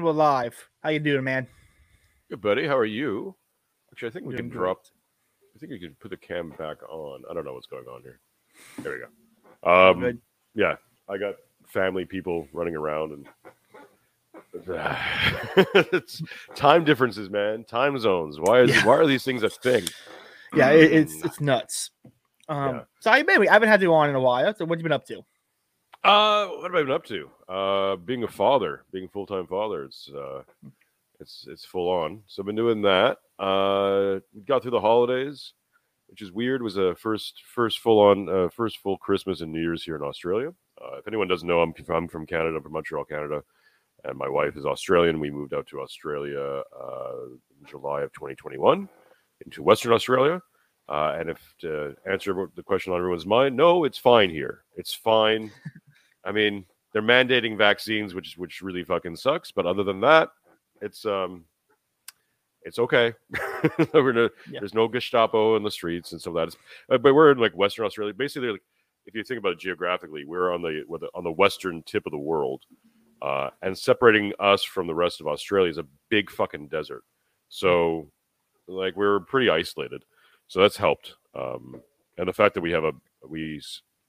And we're live. How you doing, man? Good, buddy. How are you? Actually, I think we Doing can great. drop. I think we can put the cam back on. I don't know what's going on here. There we go. Um, Good. yeah, I got family people running around and it's time differences, man. Time zones. Why is Yeah. why are these things a thing? Yeah, it, it's it's nuts. Um, Yeah. so you? I haven't had you on in a while. So what you been up to? Uh, what have I been up to? Uh, being a father, being a full time father. It's uh, it's it's full on. So I've been doing that. Uh, got through the holidays, which is weird. Was a first first full on uh, first full Christmas and New Year's here in Australia. Uh, if anyone doesn't know, I'm I'm from Canada, from Montreal, Canada, and my wife is Australian. We moved out to Australia uh, in July of 2021 into Western Australia. Uh, and if to answer the question on everyone's mind, no, it's fine here. It's fine. I mean, they're mandating vaccines, which which really fucking sucks. But other than that, it's um, it's okay. we're no, Yeah. There's no Gestapo in the streets and so that. Uh, but we're in like Western Australia. Basically, like, if you think about it geographically, we're on the, we're the on the western tip of the world, uh, and separating us from the rest of Australia is a big fucking desert. So, like, we're pretty isolated. So that's helped. Um, and the fact that we have a we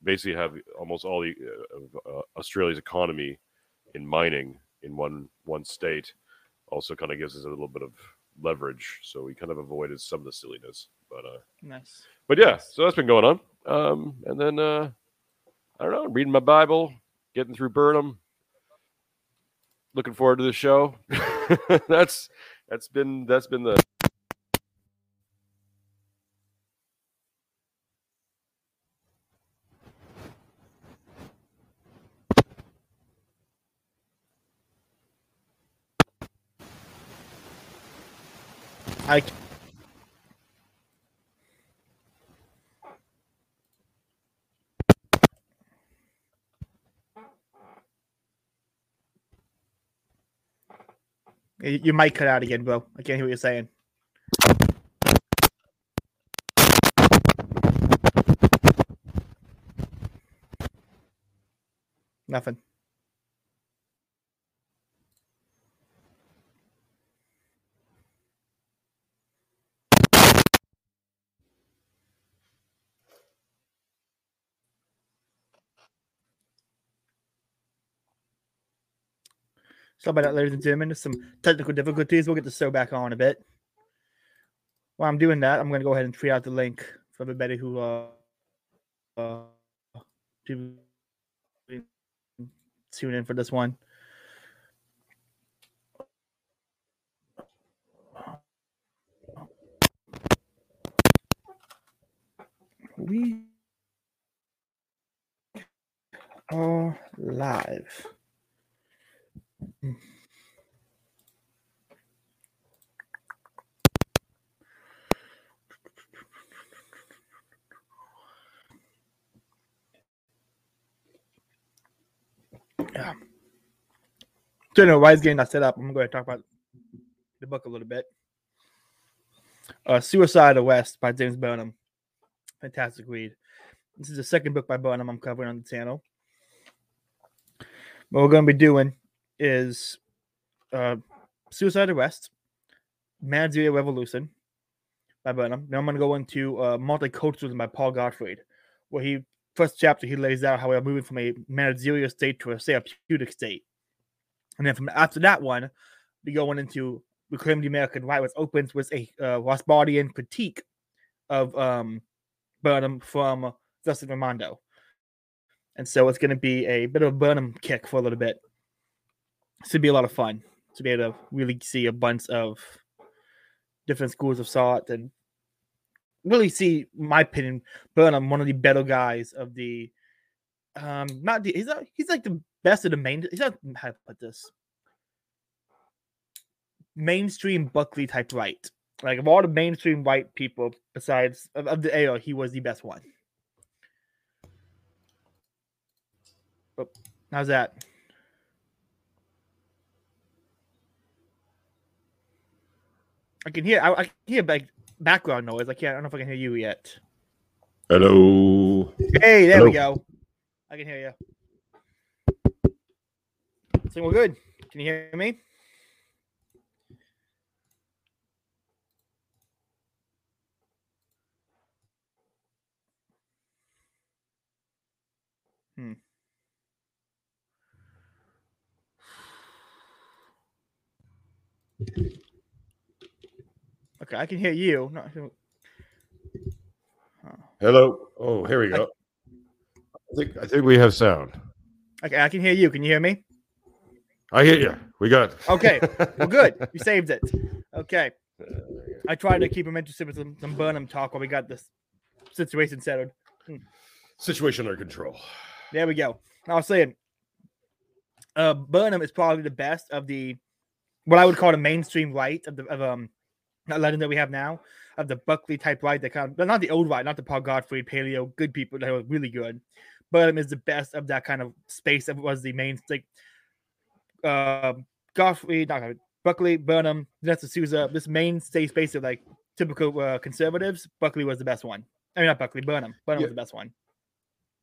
basically have almost all the uh, of uh, Australia's economy in mining in one one state also kind of gives us a little bit of leverage. So we kind of avoided some of the silliness. But uh, Nice. but yeah, so that's been going on. Um, and then uh, I don't know, reading my Bible, getting through Burnham. Looking forward to the show. that's that's been that's been the I you might cut out again, bro. I can't hear what you're saying. Nothing. Sorry about that, ladies and gentlemen. Some technical difficulties. We'll get the show back on a bit. While I'm doing that, I'm going to go ahead and tweet out the link for everybody who uh, uh tune in for this one. We are live. Yeah. So, anyway, why is getting that set up? I'm going to talk about the book a little bit. Uh, Suicide of the West by James Burnham. Fantastic read. This is the second book by Burnham I'm covering on the channel. What we're to be doing is uh, Suicide the West, Managerial Revolution by Burnham. Then I'm going to go into uh, Multiculturalism by Paul Gottfried, where he first chapter he lays out how we're moving from a managerial state to a therapeutic state. And then from after that one, we go into Reclaim the American Right, which opens with a uh, Rothbardian critique of um, Burnham from Justin Raimondo. And so it's going to be a bit of a Burnham kick for a little bit. Going to be a lot of fun to be able to really see a bunch of different schools of thought and really see, my opinion, Burnham, one of the better guys of the um not the he's not, he's like the best of the main he's not how to put this mainstream Buckley type right. Like of all the mainstream white people besides of, of the AO, he was the best one. Oh, how's that? I can hear. I, I hear like background noise. I can't. I don't know if I can hear you yet. Hello. Hey, there Hello. we go. I can hear you. Single we're good. Can you hear me? Hmm. Okay, I can hear you. Not Hello. Oh, here we go. I think I think we have sound. Okay, I can hear you. Can you hear me? I hear you. We got. Okay, well, good. You saved it. Okay. I tried to keep him interested with some, some Burnham talk while we got this situation settled. Hmm. Situation under control. There we go. I was saying, uh, Burnham is probably the best of the what I would call the mainstream right of the of um that legend that we have now of the Buckley type right that kind of not the old right, not the Paul Gottfried, paleo good people that were really good. Burnham is the best of that kind of space that was the main like uh Gottfried, not Buckley, Burnham, Dinesh D'Souza, this mainstay space of like typical uh, conservatives. Buckley was the best one. I mean, not Buckley, Burnham. Burnham Yeah. was the best one.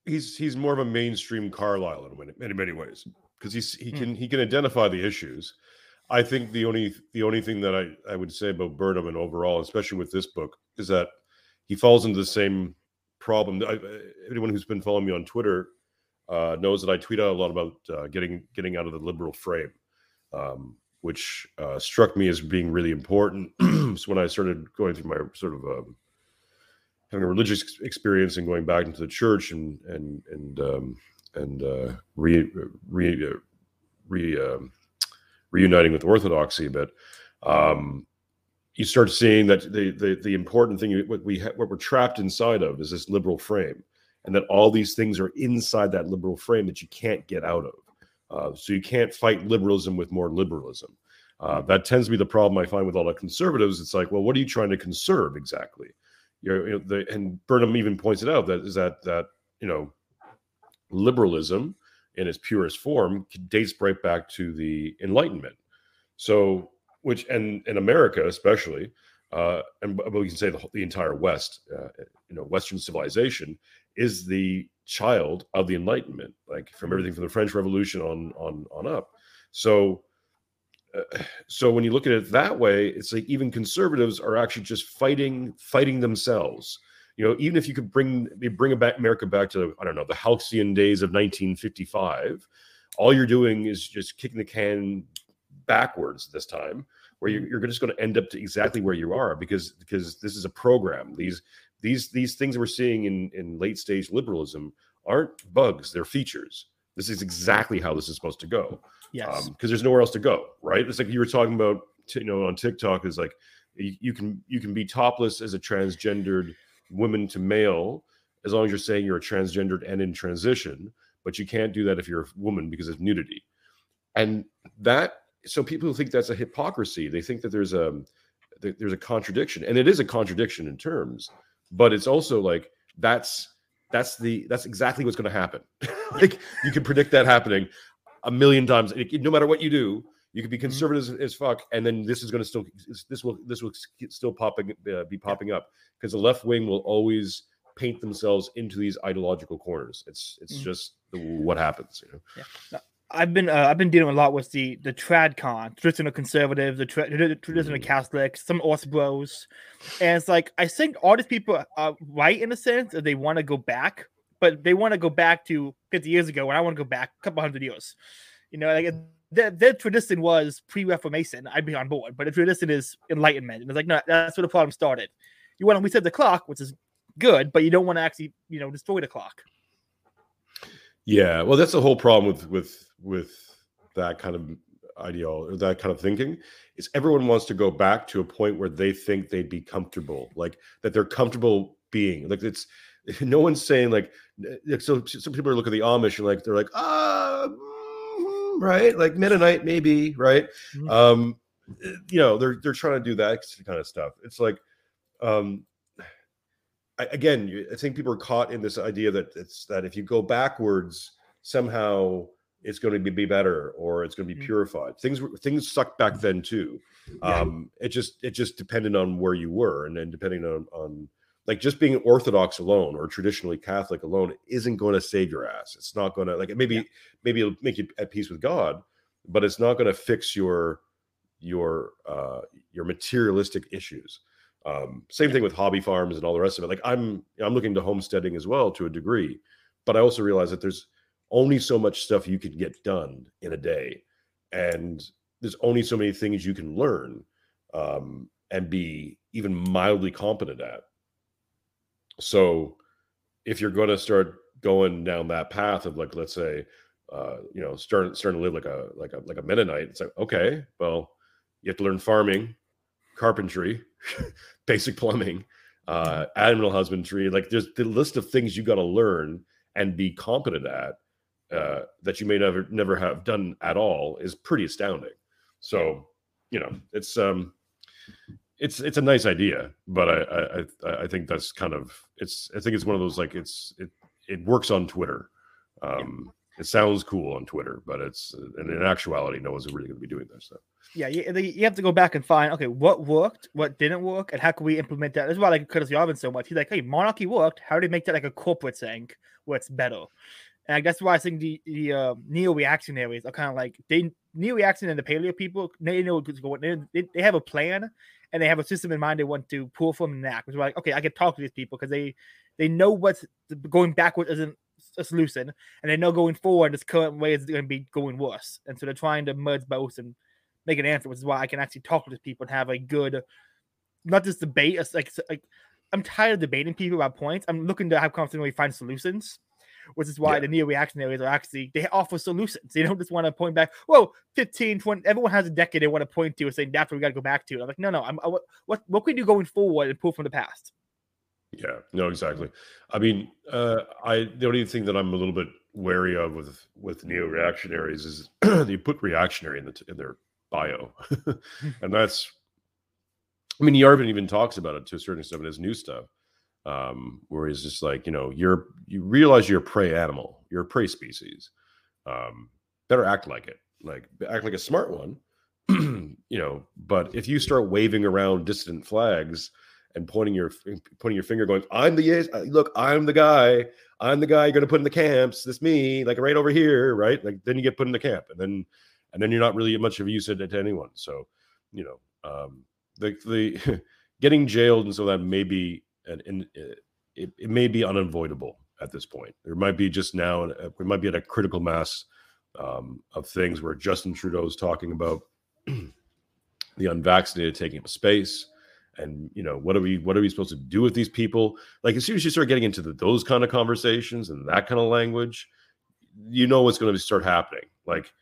He's he's more of a mainstream Carlyle in many many, many ways because he's he Hmm. can he can identify the issues. I think the only the only thing that I, I would say about Burnham and overall, especially with this book, is that he falls into the same problem. I, anyone who's been following me on Twitter uh, knows that I tweet out a lot about uh, getting getting out of the liberal frame, um, which uh, struck me as being really important. so when I started going through my sort of um, having a religious experience and going back into the church and and and um, and uh, re re uh, re um, reuniting with orthodoxy but. Um, you start seeing that the the, the important thing what we ha- what we're trapped inside of is this liberal frame, and that all these things are inside that liberal frame that you can't get out of. Uh, so you can't fight liberalism with more liberalism. Uh, that tends to be the problem I find with all the conservatives. It's like, well, what are you trying to conserve exactly? You're, you know, the, and Burnham even points it out that is that that you know liberalism in its purest form dates right back to the Enlightenment. So, which and in America especially, uh, and but we can say the, the entire West, uh, you know, Western civilization is the child of the Enlightenment, like from everything from the French Revolution on on on up. So, uh, so when you look at it that way, it's like even conservatives are actually just fighting fighting themselves. You know, even if you could bring bring back America back to I don't know the halcyon days of 1955, all you're doing is just kicking the can backwards this time, where you're, mm-hmm. you're just going to end up to exactly where you are because because this is a program. These these these things we're seeing in in late stage liberalism aren't bugs; they're features. This is exactly how this is supposed to go Yes. Um, because there's nowhere else to go, right? It's like you were talking about, t- you know, on TikTok is like you, you can you can be topless as a transgendered woman to male as long as you're saying you're a transgendered and in transition, but you can't do that if you're a woman because it's nudity, and that so people think that's a hypocrisy. They think that there's a there's a contradiction, and it is a contradiction in terms, but it's also like that's that's the that's exactly what's going to happen. like you can predict that happening a million times. No matter what you do, you could be conservative as, as fuck, and then this is going to still this will this will still popping uh, be popping up because the left wing will always paint themselves into these ideological corners. It's it's Mhm. just the, what happens. You know? I've been uh, I've been dealing a lot with the the tradcon, traditional conservatives, the tra- the traditional Mm. Catholics, some Orth bros, and it's like I think all these people are right in a sense that they want to go back, but they want to go back to 50 years ago, and I want to go back a couple hundred years. You know, like their, their tradition was pre-Reformation, I'd be on board, but the tradition is Enlightenment, and it's like no, that's where the problem started. You want to reset the clock, which is good, but you don't want to actually you know destroy the clock. Yeah, well, that's the whole problem with with with that kind of ideal or that kind of thinking. Is everyone wants to go back to a point where they think they'd be comfortable, like that they're comfortable being. Like it's no one's saying like so. Some people are looking at the Amish and like they're like ah right, like Mennonite maybe right. Mhm. Um, you know they're they're trying to do that kind of stuff. It's like um I, again, I think people are caught in this idea that it's that if you go backwards, somehow it's going to be, be better or it's going to be Mm. purified. Things were- things sucked back then too. Yeah. Um, it just it just depended on where you were, and then depending on on like just being Orthodox alone or traditionally Catholic alone isn't going to save your ass. It's not going to like maybe Yeah. maybe it'll make you at peace with God, but it's not going to fix your your uh your materialistic issues. Um, same thing with hobby farms and all the rest of it. Like I'm I'm looking to homesteading as well to a degree, but I also realize that there's only so much stuff you can get done in a day, and there's only so many things you can learn um, and be even mildly competent at. So, if you're going to start going down that path of like, let's say, uh, you know, starting starting to live like a like a like a Mennonite, it's like okay, well, you have to learn farming, carpentry, basic plumbing, uh, animal husbandry. Like there's the list of things you got to learn and be competent at uh, that you may never never have done at all is pretty astounding. So you know it's um it's it's a nice idea, but I I I think that's kind of it's I think it's one of those like it's it it works on Twitter. Um, it sounds cool on Twitter, but it's and in actuality, no one's really going to be doing this. So. Yeah, you, you have to go back and find okay what worked, what didn't work, and how can we implement that. That's why I like Curtis Yarvin so much. He's like, hey, monarchy worked. How do we make that like a corporate thing where it's better? And I guess why I think the the uh, neo reactionaries are kind of like they neo reaction and the paleo people they know what's going. They, they have a plan and they have a system in mind they want to pull from and act. Which is like okay, I can talk to these people because they they know what's going backwards isn't a solution, and they know going forward this current way is going to be going worse, and so they're trying to merge both and make an answer, which is why I can actually talk to these people and have a good, not just debate. It's like, like I'm tired of debating people about points. I'm looking to have we find solutions which is why yeah. the neo reactionaries are actually they offer solutions. They don't just want to point back. Well, 15, 20, everyone has a decade they want to point to and say that's what we got to go back to. I'm like, no, no. I'm what what what can we do going forward and pull from the past? Yeah, no, exactly. I mean, uh, I the only thing that I'm a little bit wary of with with neo reactionaries is they put reactionary in the in their bio, and that's. I mean, Yarvin even talks about it to a certain extent in his new stuff, um, where he's just like, you know, you're you realize you're a prey animal, you're a prey species. Um, better act like it, like act like a smart one, you know. But if you start waving around dissident flags and pointing your pointing your finger, going, "I'm the uh, look, I'm the guy, I'm the guy you're going to put in the camps. This me, like right over here, right?" Like then you get put in the camp, and then and then you're not really much of a use to, anyone. So, you know, um, the the getting jailed and so that may be an, an it, it may be unavoidable at this point. There might be just now, uh, we might be at a critical mass um, of things where Justin Trudeau is talking about the unvaccinated taking up space and you know what are we what are we supposed to do with these people? Like as soon as you start getting into the, those kind of conversations and that kind of language you know what's going to start happening. Like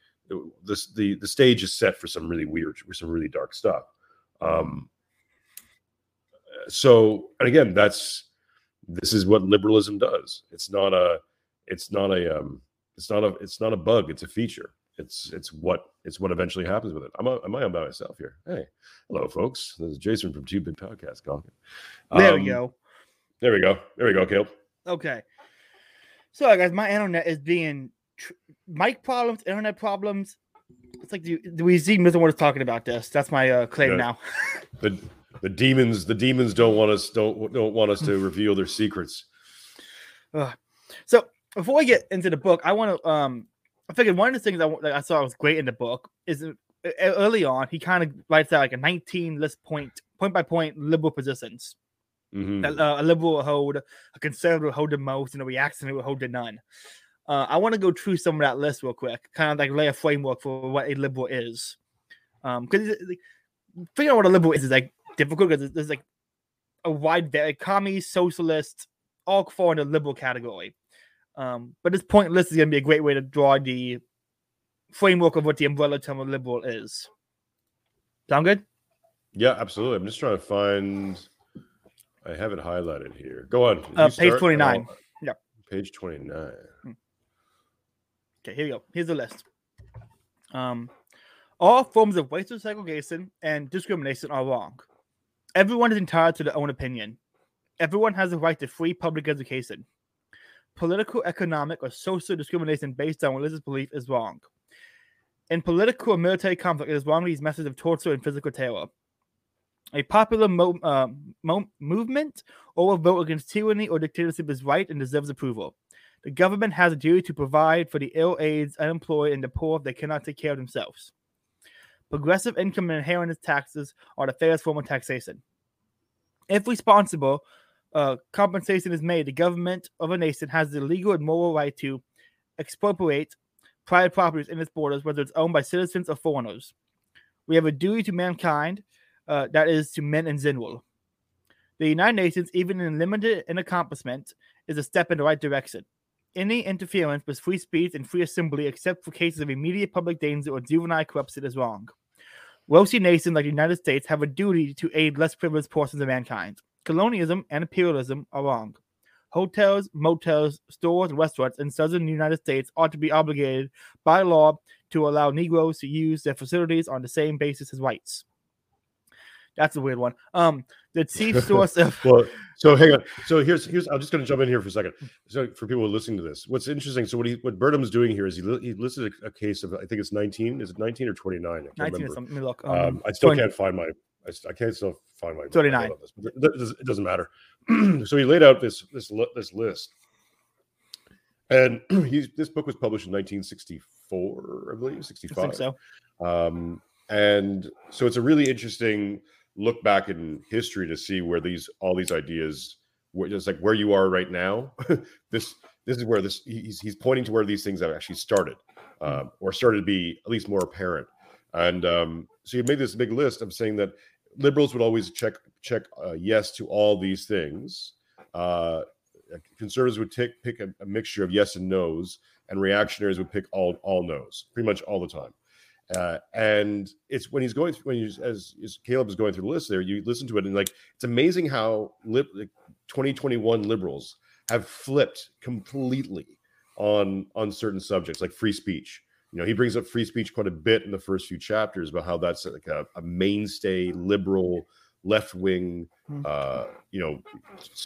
this the the stage is set for some really weird for some really dark stuff. Um so and again that's this is what liberalism does it's not a it's not a um it's not a it's not a bug it's a feature it's it's what it's what eventually happens with it. I'm am I by myself here? Hey, hello, folks. This is Jason from Two Big Podcast talking. There um, we go. There we go. There we go, Caleb. Okay. So, guys, my internet is being tr- mic problems, internet problems. It's like do, do we see Mr. Ward talking about this? That's my uh, claim yeah. now. the the demons the demons don't want us don't don't want us to reveal their secrets. Uh, so before we get into the book, I want to um I figured one of the things I, that I saw was great in the book is uh, early on he kind of writes out like a 19 list point point by point liberal positions. Mm-hmm. A, uh, a, liberal will hold, a conservative will hold the most, and a reactionary will hold the none. Uh, I want to go through some of that list real quick, kind of like lay a framework for what a liberal is. Because um, figuring out what a liberal is is like difficult because there's like a wide like, commie, socialist, all fall in the liberal category. Um, but this point list is going to be a great way to draw the framework of what the umbrella term of liberal is. Sound good? Yeah, absolutely. I'm just trying to find. I have it highlighted here. Go on. Uh, page 29. Yeah. Page 29. Hmm. Okay, here you go. Here's the list. Um, all forms of racial segregation and discrimination are wrong. Everyone is entitled to their own opinion. Everyone has the right to free public education political, economic, or social discrimination based on religious belief is wrong. In political or military conflict, it is wrong to use methods of torture and physical terror. A popular mo- uh, mo- movement or a vote against tyranny or dictatorship is right and deserves approval. The government has a duty to provide for the ill aids, unemployed, and the poor if they cannot take care of themselves. Progressive income and inheritance taxes are the fairest form of taxation. If responsible, uh, compensation is made, the government of a nation has the legal and moral right to expropriate private properties in its borders, whether it's owned by citizens or foreigners. We have a duty to mankind, uh, that is to men in general. The United Nations, even in limited in accomplishment, is a step in the right direction. Any interference with free speech and free assembly, except for cases of immediate public danger or juvenile corruption, is wrong. Wealthy nations like the United States have a duty to aid less privileged portions of mankind. Colonialism and imperialism are wrong. Hotels, motels, stores, and restaurants in southern United States ought to be obligated by law to allow Negroes to use their facilities on the same basis as whites. That's a weird one. Um, the chief source of well, so hang on. So here's here's I'm just going to jump in here for a second. So for people listening to this, what's interesting. So what he what Burnham's doing here is he li- he listed a, a case of I think it's 19. Is it 19 or 29? I can't 19 or something. Let me look. Um, Um, I still 20 can't find my. I, I, can't still find my. my 39. this, It doesn't- matter. so he laid out this this this list, and he's this book was published in 1964, I believe, I 65. think so. Um, and so it's a really interesting look back in history to see where these all these ideas, where just like where you are right now. this this is where this he's he's pointing to where these things have actually started, um, or started to be at least more apparent. And um, so you made this big list of saying that liberals would always check check uh, yes to all these things. Uh, conservatives would take pick a, a mixture of yes and no's, and reactionaries would pick all all no's pretty much all the time. Uh, and it's when he's going through when you as, as Caleb is going through the list there, you listen to it and like it's amazing how lib, like 2021 liberals have flipped completely on on certain subjects like free speech. You know, he brings up free speech quite a bit in the first few chapters about how that's like a, a mainstay liberal left wing. Hmm. Uh, you know,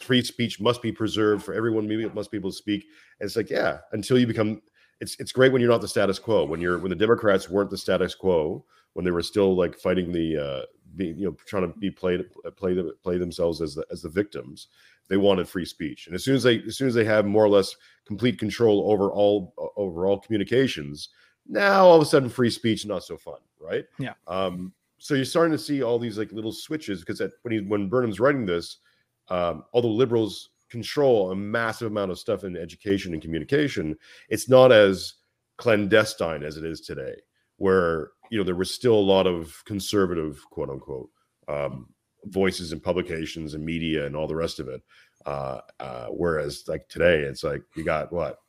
free speech must be preserved for everyone. Maybe it must be able to speak. And it's like, yeah, until you become it's it's great when you're not the status quo. When you're when the Democrats weren't the status quo, when they were still like fighting the uh, be, you know trying to be played play play themselves as the as the victims. They wanted free speech, and as soon as they as soon as they have more or less complete control over all over all communications, now all of a sudden free speech not so fun, right? Yeah. Um, so you're starting to see all these like little switches because that when he when Burnham's writing this, um, although liberals control a massive amount of stuff in education and communication, it's not as clandestine as it is today, where you know there was still a lot of conservative, quote unquote, um, voices and publications and media and all the rest of it. Uh, uh, whereas like today, it's like you got what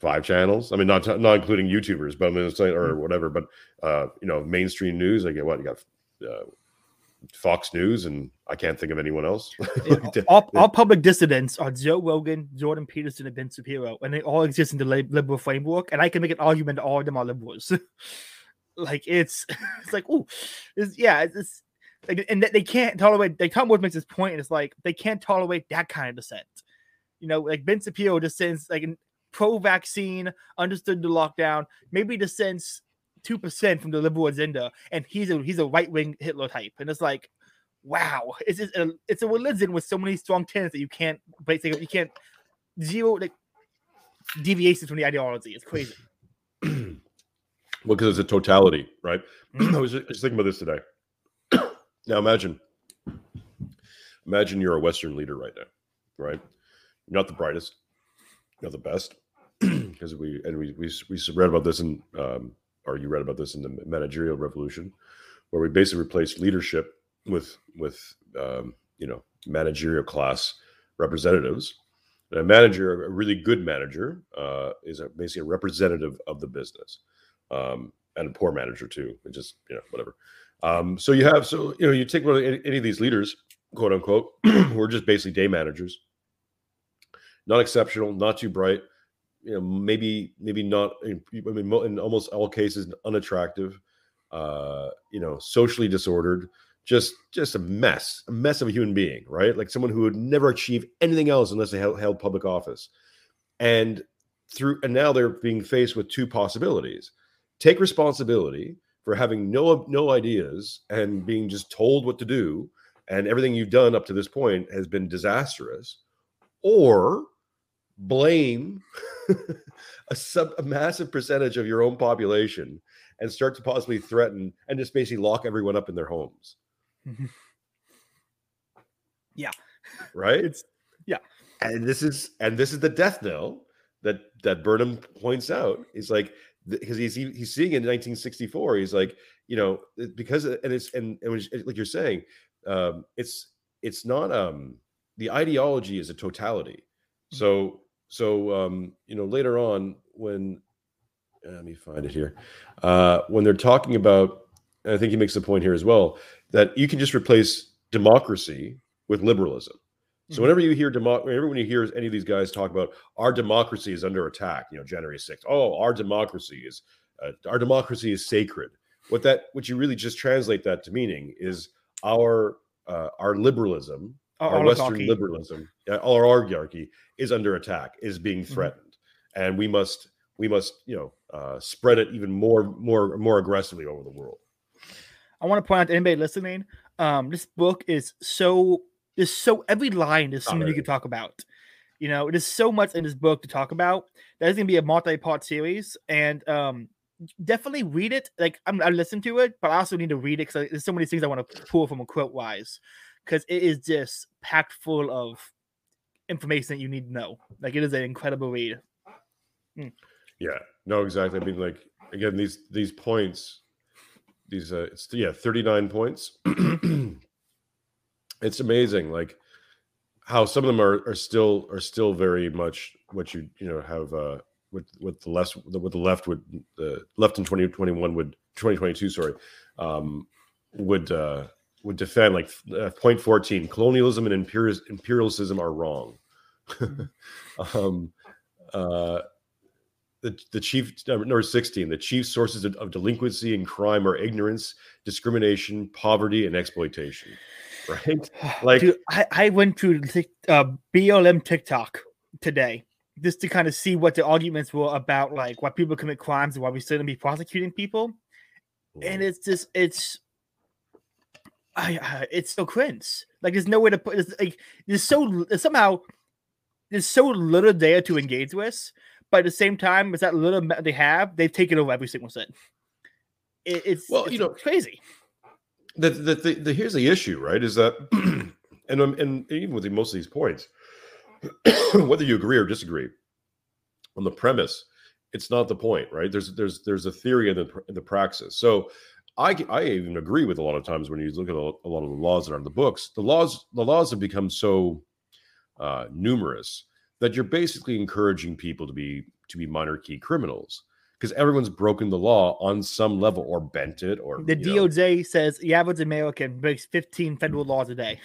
five channels. I mean, not not including YouTubers, but I mean, it's like, or whatever. But uh, you know, mainstream news. I get what you got. Uh, Fox News, and I can't think of anyone else. All, all public dissidents are Joe Rogan, Jordan Peterson, and Ben Shapiro, and they all exist in the liberal framework. And I can make an argument that all of them are liberals. like it's, it's like, oh, yeah, it's, it's and they can't tolerate. Like Tom Woods makes this point, and it's like they can't tolerate that kind of dissent. You know, like Ben Shapiro dissents like pro-vaccine, understood the lockdown, maybe dissents two percent from the liberal agenda, and he's a he's a right wing Hitler type, and it's like, wow, it's just a, it's a religion with so many strong tenets that you can't basically you can't zero like deviations from the ideology. It's crazy. well, because it's a totality, right? I was just, just thinking about this today. now imagine, imagine you're a Western leader right now, right? You're not the brightest, you're not the best, because we and we, we we read about this in um, or you read about this in the managerial revolution, where we basically replaced leadership with with um, you know managerial class representatives. And a manager, a really good manager, uh, is a, basically a representative of the business, um, and a poor manager too. It just you know whatever. Um, so you have so you know you take one of any, any of these leaders, quote unquote, who are just basically day managers, not exceptional, not too bright, you know maybe maybe not I mean, in almost all cases unattractive uh you know socially disordered just just a mess a mess of a human being right? Like someone who would never achieve anything else unless they held, held public office. And through and now they're being faced with two possibilities. Take responsibility for having no no ideas and being just told what to do and everything you've done up to this point has been disastrous or blame a sub a massive percentage of your own population and start to possibly threaten and just basically lock everyone up in their homes. Yeah. Right? It's yeah. And this is and this is the death knell that that Burnham points out is like because he's he's seeing in 1964. He's like, you know, because and it's and, and was, like you're saying, um, it's it's not um the ideology is a totality. Mm-hmm. So so um, you know later on when let me find it here uh, when they're talking about I think he makes the point here as well that you can just replace democracy with liberalism. So mm-hmm. whenever you hear demo- whenever when you hear any of these guys talk about our democracy is under attack, you know, January 6th, oh, our democracy is uh, our democracy is sacred. What that what you really just translate that to meaning is our uh, our liberalism, our, our Western liberalism, our oligarchy is under attack, is being mm-hmm. threatened, mm-hmm. and we must we must you know uh, spread it even more more more aggressively over the world. I want to point out to anybody listening, um, this book is so is so every line is something you can talk about. You know, there's so much in this book to talk about. That is gonna be a multi-part series, and um, definitely read it. Like I'm, I listen to it, but I also need to read it because there's so many things I want to pull from a quote wise, because it is just packed full of information that you need to know. Like it is an incredible read. Mm. Yeah, no, exactly. I mean, like again, these these points these uh it's yeah 39 points it's amazing like how some of them are are still are still very much what you you know have uh with with the less with the left would the left in 2021 would 2022 sorry um would uh would defend like uh, point 14 colonialism and imperialism are wrong. Um uh the, the chief number 16 the chief sources of, of, delinquency and crime are ignorance discrimination poverty and exploitation right? Like Dude, I, I went to uh, blm tiktok today just to kind of see what the arguments were about like why people commit crimes and why we shouldn't be prosecuting people. And it's just it's I, I it's so cringe like there's no way to put it's like there's so somehow there's so little there to engage with but at the same time, it's that little they have, they've taken over every single set. It, it's well, it's you know, crazy. The, the, the, the, here's the issue, right? Is that, and um, and even with most of these points, whether you agree or disagree on the premise, it's not the point, right? There's there's there's a theory in the in the praxis. So I I even agree with a lot of times when you look at a, a lot of the laws that are in the books, the laws the laws have become so uh, numerous that you're basically encouraging people to be to be minor key criminals because everyone's broken the law on some level or bent it or the DOJ know. says the average American breaks 15 federal laws a day.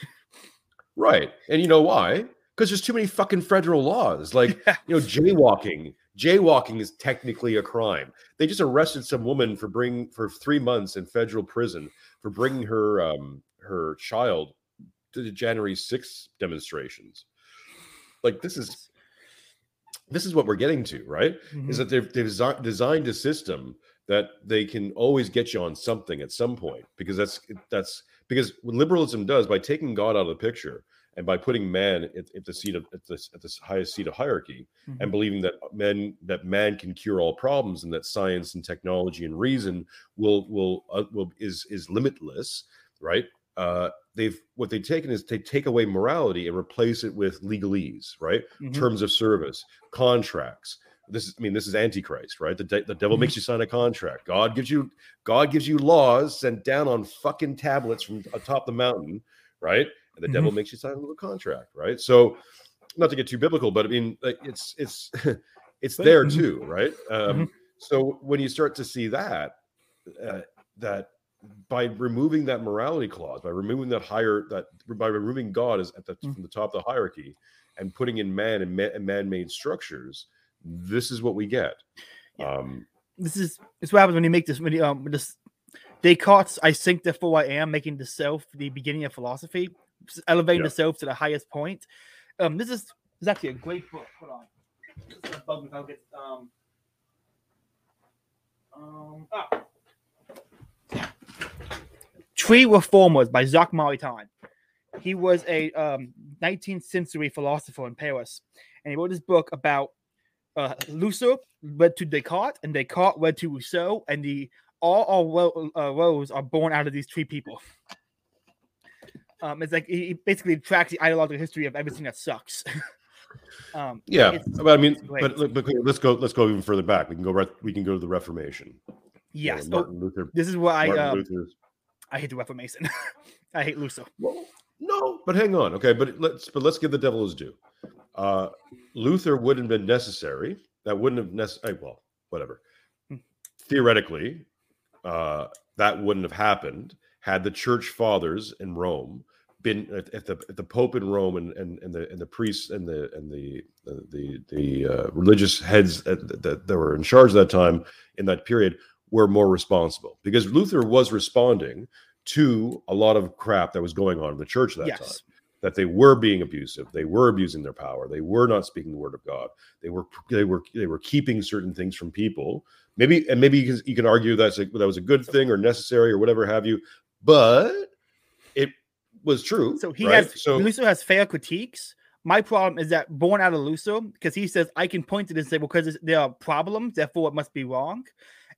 Right. And you know why? Because there's too many fucking federal laws. Like, yeah. you know, jaywalking. Jaywalking is technically a crime. They just arrested some woman for bringing for three months in federal prison for bringing her um her child to the January 6th demonstrations. Like this is this is what we're getting to, right? Mm-hmm. Is that they've, they've designed a system that they can always get you on something at some point because that's that's because what liberalism does by taking God out of the picture and by putting man at, at the seat of at the, at the highest seat of hierarchy mm-hmm. and believing that men that man can cure all problems and that science and technology and reason will will uh, will is is limitless, right? uh, they've what they've taken is they take away morality and replace it with legalese, right? Mm-hmm. Terms of service, contracts. This is, I mean, this is antichrist, right? The, de- the devil mm-hmm. makes you sign a contract. God gives you, God gives you laws sent down on fucking tablets from atop the mountain, right? And the mm-hmm. devil makes you sign a little contract, right? So, not to get too biblical, but I mean, like, it's it's it's there mm-hmm. too, right? Um, mm-hmm. so when you start to see that, uh, that by removing that morality clause, by removing that higher that by removing God is at the mm-hmm. from the top of the hierarchy and putting in man and, man, made structures, this is what we get. Yeah. Um, this is this what happens when you make this when you um this Descartes, I think therefore I am making the self the beginning of philosophy, elevating yeah. the self to the highest point. Um, this is this is actually a great book. Hold on. Um, um, ah. Three Reformers by Jacques Maritain. He was a um, 19th century philosopher in Paris, and he wrote this book about uh, Rousseau led to Descartes, and Descartes led to Rousseau, and the all our uh, rows are born out of these three people. Um, it's like he basically tracks the ideological history of everything that sucks. Um, Yeah, but I mean, but, but let's go. Let's go even further back. We can go. Re- we can go to the Reformation. Yes. Oh, Martin Luther. this is why I um, Luther's I hate the Reformation. I hate Luther. Well, no, but hang on. Okay, but let's but let's give the devil his due. Uh, Luther wouldn't have been necessary. That wouldn't have necessary. Well, whatever. Hmm. Theoretically, uh, that wouldn't have happened had the church fathers in Rome been at, if the if the Pope in Rome and, and, and the and the priests and the and the the the, the uh, religious heads that, that, that were in charge at that time in that period were more responsible because Luther was responding to a lot of crap that was going on in the church at that time that they were being abusive they were abusing their power they were not speaking the word of god they were they were they were keeping certain things from people. Maybe and maybe you can, you can argue that's a, that was a good thing or necessary or whatever have you but it was true So he right? has so Luther has fair critiques. My problem is that born out of Luther, because he says I can point to this and say, well, because there are problems, therefore it must be wrong.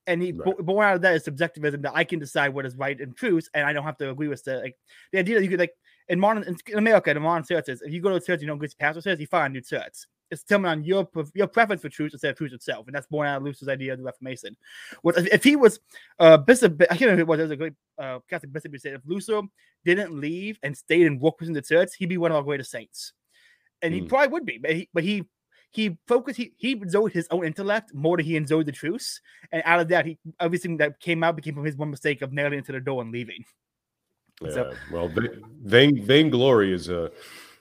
And he Right. born out of that is subjectivism that I can decide what is right and truth, and I don't have to agree with the like the idea that you could like in modern in America, in modern churches, if you go to a church, you don't the pastor says, you find new church. It's telling on your your preference for truth instead of truth itself, and that's born out of Luther's idea of the Reformation. What if, if he was uh bishop? I can't remember who it was. There was a great uh, Catholic bishop who said if Luther didn't leave and stayed and worked within the church, he'd be one of our greatest saints. And he Hmm. probably would be, but he but he he focused he he enjoyed his own intellect more than he enjoyed the truth. And out of that, he everything that came out became from his one mistake of nailing into the door and leaving. yeah, so- well va- vain vainglory is a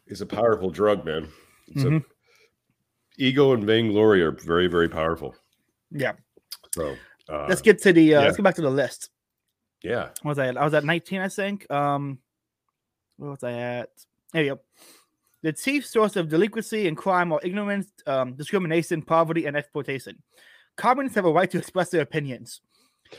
is a powerful drug man it's Mhm. a, ego and vainglory are very very powerful Yeah. so uh, let's get to the uh, yeah. let's go back to the list. yeah What was I at? I was at 19, I think. Um where was I at? There you go. The chief source of delinquency and crime are ignorance, um, discrimination, poverty, and exploitation. Communists have a right to express their opinions.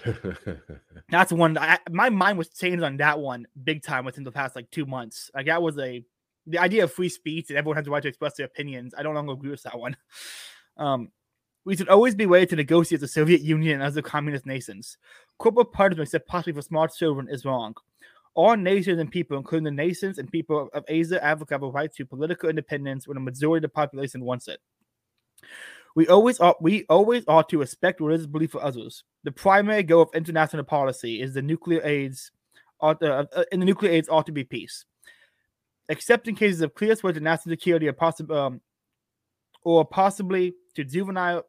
That's one. I, my mind was changed on that one big time within the past like two months. Like that was a the idea of free speech and everyone has the right to express their opinions. I don't longer agree with that one. Um, we should always be ready to negotiate the Soviet Union as other communist nations. Corporate punishment, except possibly for smart children, is wrong. All nations and people, including the nations and people of Asia, Africa, have a right to political independence when a majority of the population wants it. We always ought, we always ought to respect religious belief of others. The primary goal of international policy is the nuclear aids ought, uh, uh, in the nuclear aids ought to be peace. Except in cases of clear threat to national security or possible um, or possibly to juvenile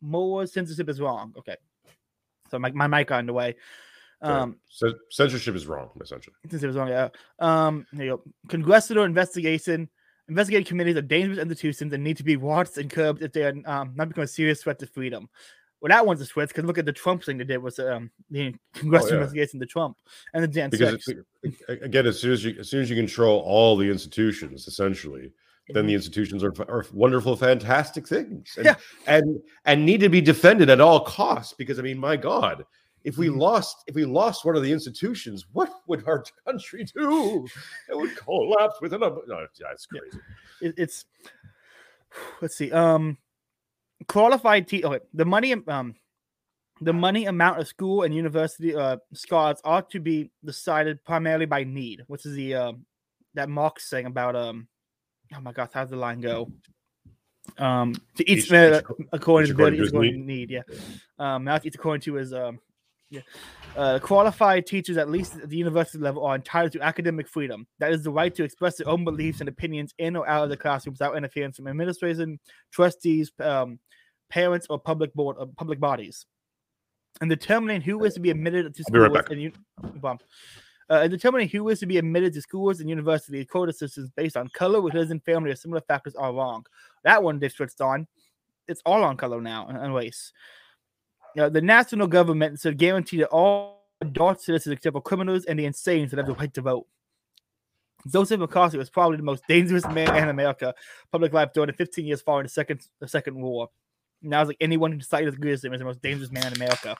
more censorship is wrong. Okay. So my, my mic got in the way. Um, so censorship is wrong essentially it was wrong, yeah. Um, there you go. Congressional investigation, investigating committees are dangerous institutions and need to be watched and curbed if they are um, not become a serious threat to freedom. Well, that one's a switch because look at the Trump thing they did was um, the congressional yeah. investigation to Trump and the Jan because 6. it- again as soon as you as soon as you control all the institutions essentially then the institutions are, are wonderful fantastic things and, Yeah. and and need to be defended at all costs because i mean my god if we Mhm. lost if we lost one of the institutions what would our country do it would collapse within a no, yeah, it's crazy it, it's let's see um qualified te- okay the money um the money amount of school and university uh scholars ought to be decided primarily by need which is the um that marx saying about um oh my gosh how's the line go? Um to each, Each- man uh, according each to ability to each according to need? yeah. Um now each according to his um yeah uh, qualified teachers at least at the university level are entitled to academic freedom that is the right to express their own beliefs and opinions in or out of the classroom without interference from administration trustees um parents or public board or public bodies and determining who is to be admitted to I'll right schools and un- uh, and determining who is to be admitted to schools and universities quota systems based on color, religion, family, or similar factors are wrong. That one they switched on. It's all on color now and- and race. Uh, the national government should guarantee that all adult citizens, except for criminals and the insane, should have the right to vote. Joseph McCarthy was probably the most dangerous man in America, public life during the 15 years following the second the Second War. Now it's like anyone who decided to agree with him is the most dangerous man in America.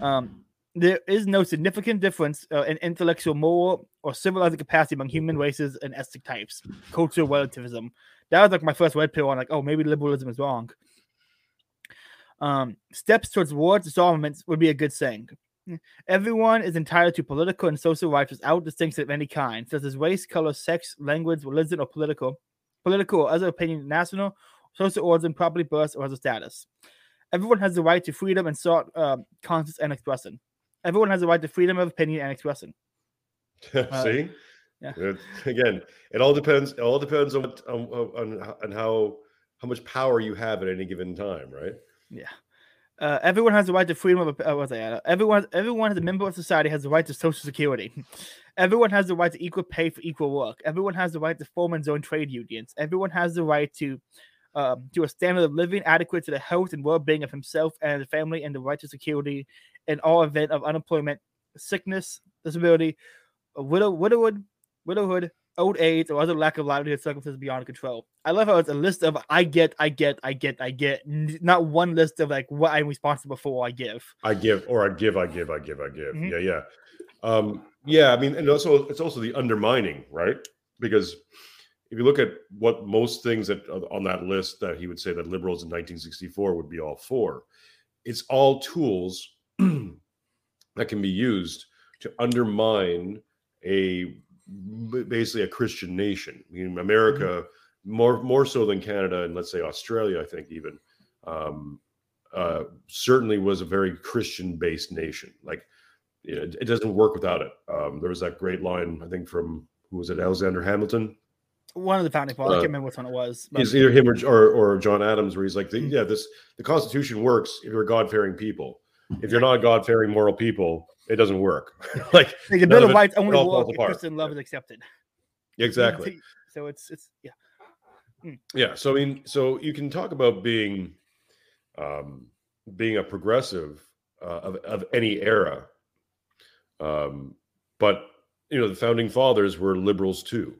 Um, there is no significant difference uh, in intellectual, moral, or civilizing capacity among human races and ethnic types. Cultural relativism. That was like my first red pill on like, oh, maybe liberalism is wrong. Um, steps towards war disarmament would be a good thing. Everyone is entitled to political and social rights without distinction of any kind, such as race, color, sex, language, religion, or political political or other opinion, national, social origin, property, birth, or other status. Everyone has the right to freedom and thought, uh, conscience, and expression. Everyone has the right to freedom of opinion and expression. Uh, See, yeah. It- again, it all depends. It all depends on what, on, on on how how much power you have at any given time, right? Uh, everyone has the right to freedom of. Uh, that? Uh, everyone, everyone as a member of society has the right to social security. everyone has the right to equal pay for equal work. Everyone has the right to form and join trade unions. Everyone has the right to uh, to a standard of living adequate to the health and well-being of himself and the family, and the right to security in all event of unemployment, sickness, disability, uh, widow, widowhood, widowhood, old age, or other lack of livelihood circumstances beyond control. I love how it's a list of I get, I get, I get, I get, not one list of like what I'm responsible for. I give. I give, or I give, I give, I give, I give. Mhm. Yeah, yeah, um, yeah. I mean, and also it's also the undermining, right? Because if you look at what most things that uh, on that list that he would say that liberals in 1964 would be all for, it's all tools that can be used to undermine a basically a Christian nation. I mean, America more more so than Canada and let's say Australia, I think even um, uh, certainly was a very Christian based nation. Like it, it doesn't work without it. Um, there was that great line I think from who was it Alexander Hamilton One of the founding fathers. I Uh, can't remember which one it was. but- it's either him or, or or John Adams, where he's like, Mm. yeah, this the Constitution works if you're God fearing people. If you're not God fearing moral people, it doesn't work. like Like, the Bill of Rights only all falls work if. Christian love is accepted. exactly. So it's it's yeah. Yeah. So I mean, so you can talk about being um, being a progressive uh, of of any era, um, but you know the founding fathers were liberals too,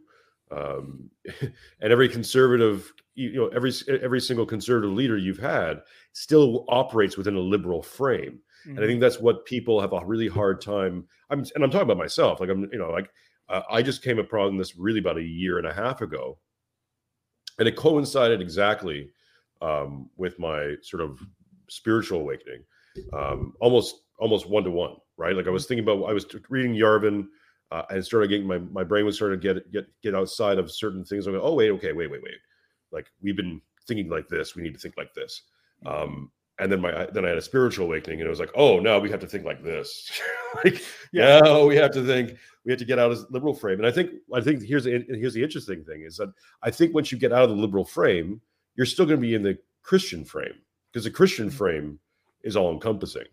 um, and every conservative, you you know, every every single conservative leader you've had still operates within a liberal frame. And I think that's what people have a really hard time. I'm and I'm talking about myself. Like I'm, you know, like uh, I just came upon this really about a year and a half ago, and it coincided exactly um, with my sort of spiritual awakening, um, almost almost one to one. Right, like I was thinking about. I was reading Yarvin. Uh, and started getting my my brain was starting to get get get outside of certain things. I go, oh wait, okay, wait, wait, wait. Like we've been thinking like this. We need to think like this. Um, and then my then I had a spiritual awakening, and it was like, oh, now we have to think like this. like, Yeah. yeah, we have to think. We have to get out of liberal frame. And I think I think here's the here's the interesting thing is that I think once you get out of the liberal frame, you're still going to be in the Christian frame because the Christian frame is all encompassing.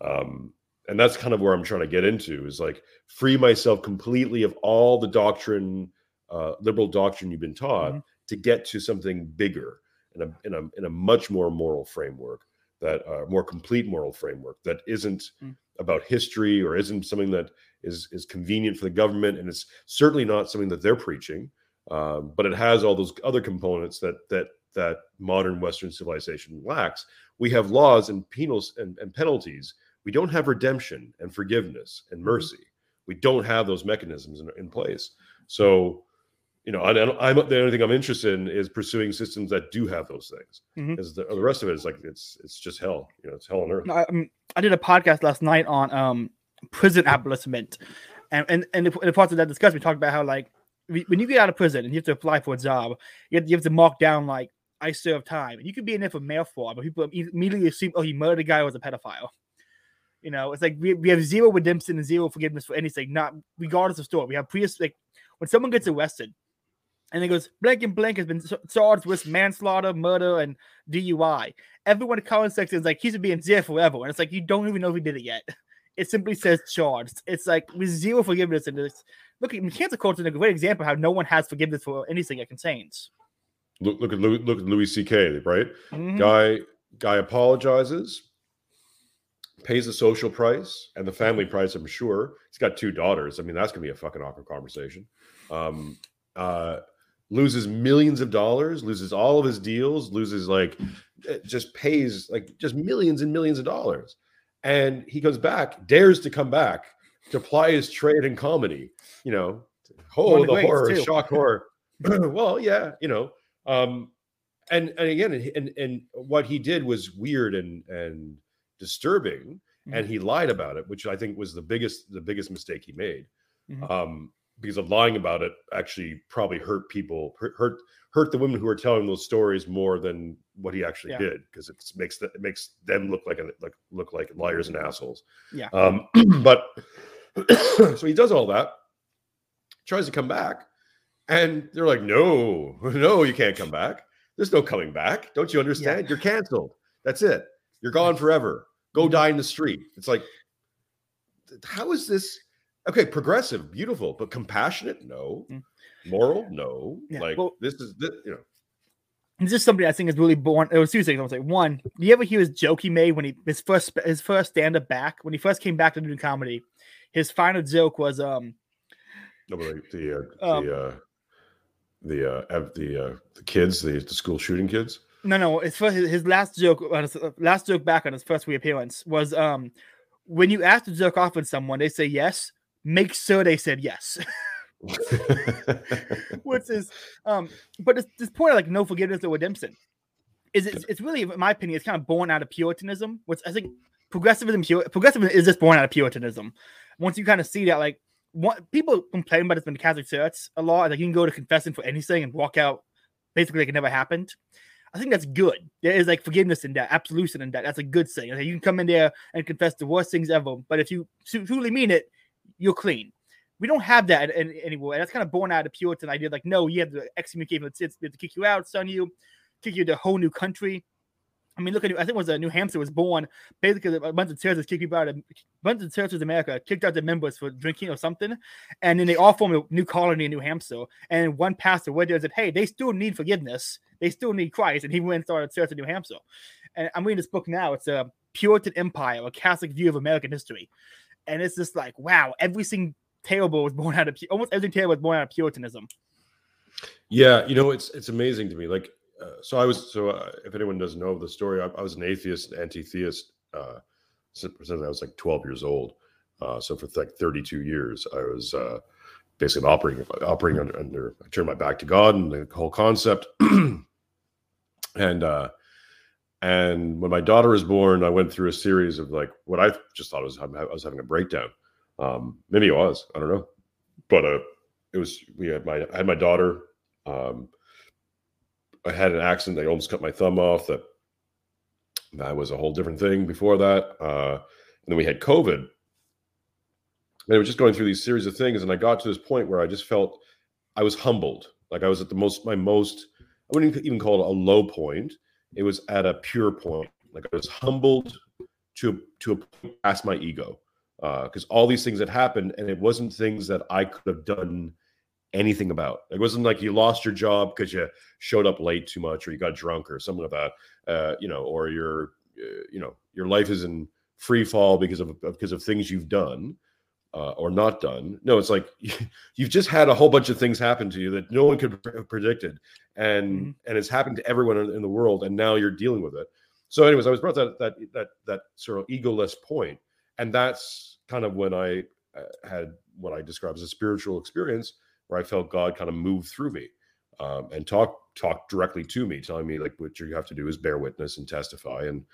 Um, and that's kind of where I'm trying to get into is like free myself completely of all the doctrine, uh, liberal doctrine you've been taught Mhm. to get to something bigger in a in a in a much more moral framework that uh, more complete moral framework that isn't Mm. about history or isn't something that is is convenient for the government and it's certainly not something that they're preaching um, but it has all those other components that that that modern western civilization lacks. We have laws and penals and, and penalties. We don't have redemption and forgiveness and Mhm. mercy. We don't have those mechanisms in, in place. So you know I, I'm the only thing I'm interested in is pursuing systems that do have those things Mhm. because the, the rest of it is like it's it's just hell you know it's hell on earth I, um, I did a podcast last night on um prison abolishment, and and and the, in the parts of that discussion, we talked about how like when you get out of prison and you have to apply for a job, you have, you have to mark down like I served time, and you could be in there for mail fraud, but people immediately assume oh he murdered a guy who was a pedophile. You know, it's like we, we have zero redemption and zero forgiveness for anything, not regardless of story. We have pre like when someone gets arrested and it goes blank and blank has been charged with manslaughter, murder, and DUI. Everyone in the comment section is like he should be in jail forever, and it's like you don't even know if he did it yet. It simply says charged. It's like with zero forgiveness in this. Look, I mean, cancel culture is a great example of how no one has forgiveness for anything it contains. look look at Louis, look at Louis C.K. right Mhm. guy guy apologizes pays the social price and the family price i'm sure he's got two daughters i mean that's gonna be a fucking awkward conversation um uh loses millions of dollars loses all of his deals loses like just pays like just millions and millions of dollars. And he comes back dares to come back to ply his trade in comedy you know? Oh the horror too. shock horror. Well yeah you know um and and again and and what he did was weird and and disturbing and he lied about it which i think was the biggest the biggest mistake he made. Mhm. um because of lying about it actually probably hurt people hurt hurt, the women who are telling those stories more than what he actually Yeah. did because it makes the, it makes them look like a, like look like liars and assholes. Yeah. um but so he does all that tries to come back and they're like no no you can't come back. There's no coming back. Don't you understand? You're canceled. That's it. You're gone forever. Go Mhm. die in the street. It's like how is this okay progressive beautiful but compassionate no Mm. moral no Yeah, like well- this is this, you know This is somebody I think is really born. It was two things I was like. One, do you ever hear his joke he made when he his first his first stand up back when he first came back to do comedy? His final joke was um no, but like the uh, Um, the uh the uh the uh the kids the, the school shooting kids no no his first his, last joke on his uh, last joke back on his first reappearance was um when you ask to jerk off with someone they say yes make sure they said yes. Which is um but this, this point of like no forgiveness or redemption is it's, it's really in my opinion it's kind of born out of puritanism which i think progressivism progressivism is just born out of puritanism. Once you kind of see that like what people complain about this in the catholic church a lot like you can go to confession for anything and walk out basically like it never happened. I think that's good. There is like forgiveness in that absolution in that. That's a good thing. Like, you can come in there and confess the worst things ever but if you truly mean it you're clean we don't have that an- anymore. And that's kind of born out of Puritan idea. Like, no, you have to excommunicate the cits, we have to kick you out, son you, kick you to a whole new country. I mean, look at I think it was uh, New Hampshire was born basically a bunch of churches kicked people out of a bunch of churches in America kicked out their members for drinking or something, and then they all formed a new colony in New Hampshire. And one pastor went there and said, "Hey, they still need forgiveness. They still need Christ," and he went and started a church in New Hampshire. And I'm reading this book now. It's a Puritan Empire, a Catholic view of American history, and it's just like, wow, everything terrible was born out of almost everything terrible was born out of Puritanism. Yeah, you know, it's it's amazing to me. Like, uh, so I was so uh, if anyone doesn't know the story, I, I was an atheist, anti-theist uh, since, I was like 12 years old. Uh, so for like 32 years, I was uh, basically operating operating under, under. I turned my back to God and the whole concept. and uh, and when my daughter was born, I went through a series of like what I just thought was I was having a breakdown. Um, maybe it was, I don't know, but uh, it was we had my I had my daughter. Um, I had an accident. They almost cut my thumb off. That that was a whole different thing before that. Uh, and then we had COVID. And it was just going through these series of things, and I got to this point where I just felt I was humbled. Like I was at the most my most. I wouldn't even call it a low point. It was at a pure point. Like I was humbled to to a point past my ego because all these things had happened, and it wasn't things that I could have done anything about. It wasn't like you lost your job because you showed up late too much, or you got drunk, or something like that. Uh, you know, or your, uh, you know, your life is in free fall because of because of things you've done uh, or not done. No, it's like you've just had a whole bunch of things happen to you that no one could have predicted, and Mhm. and it's happened to everyone in, in the world, and now you're dealing with it. So, anyways, I was brought that that that that sort of egoless point, and that's kind of when I uh, had what I describe as a spiritual experience where I felt God kind of move through me um, and talk talk directly to me, telling me like what you have to do is bear witness and testify, and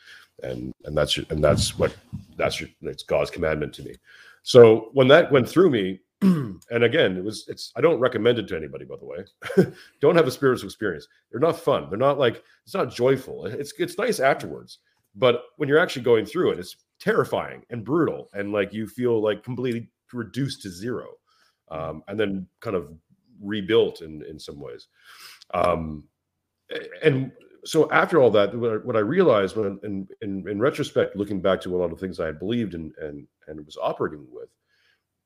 and and that's your, and that's what that's your, it's God's commandment to me. So when that went through me, and again, it was it's I don't recommend it to anybody, by the way. don't have a spiritual experience. They're not fun. They're not like it's not joyful. It's it's nice afterwards, but when you're actually going through it, it's terrifying and brutal, and like you feel like completely reduced to zero, um, and then kind of rebuilt in in some ways. Um, and so after all that, what I, what I realized when in, in in retrospect, looking back to a lot of things I had believed and and and was operating with,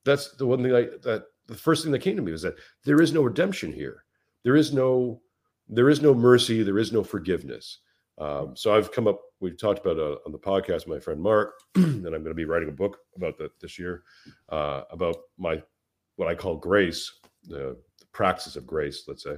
that's the one thing I that the first thing that came to me was that there is no redemption here. There is no there is no mercy. There is no forgiveness. Um, so I've come up. We've talked about uh, on the podcast, my friend Mark, and I'm going to be writing a book about that this year uh, about my what I call grace, the, the practice of grace. Let's say,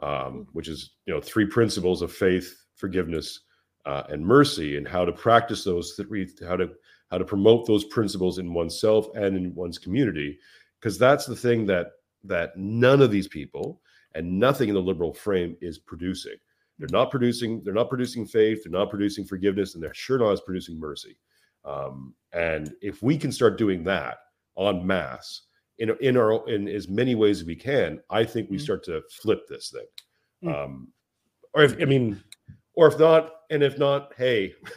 um, which is you know three principles of faith, forgiveness, uh, and mercy, and how to practice those three, how to how to promote those principles in oneself and in one's community, because that's the thing that that none of these people and nothing in the liberal frame is producing. They're not producing. They're not producing faith. They're not producing forgiveness, and they're sure not producing mercy. Um, and if we can start doing that en masse in in our in as many ways as we can, I think we Mhm. start to flip this thing. Mm. Um, or if I mean, or if not, and if not, hey,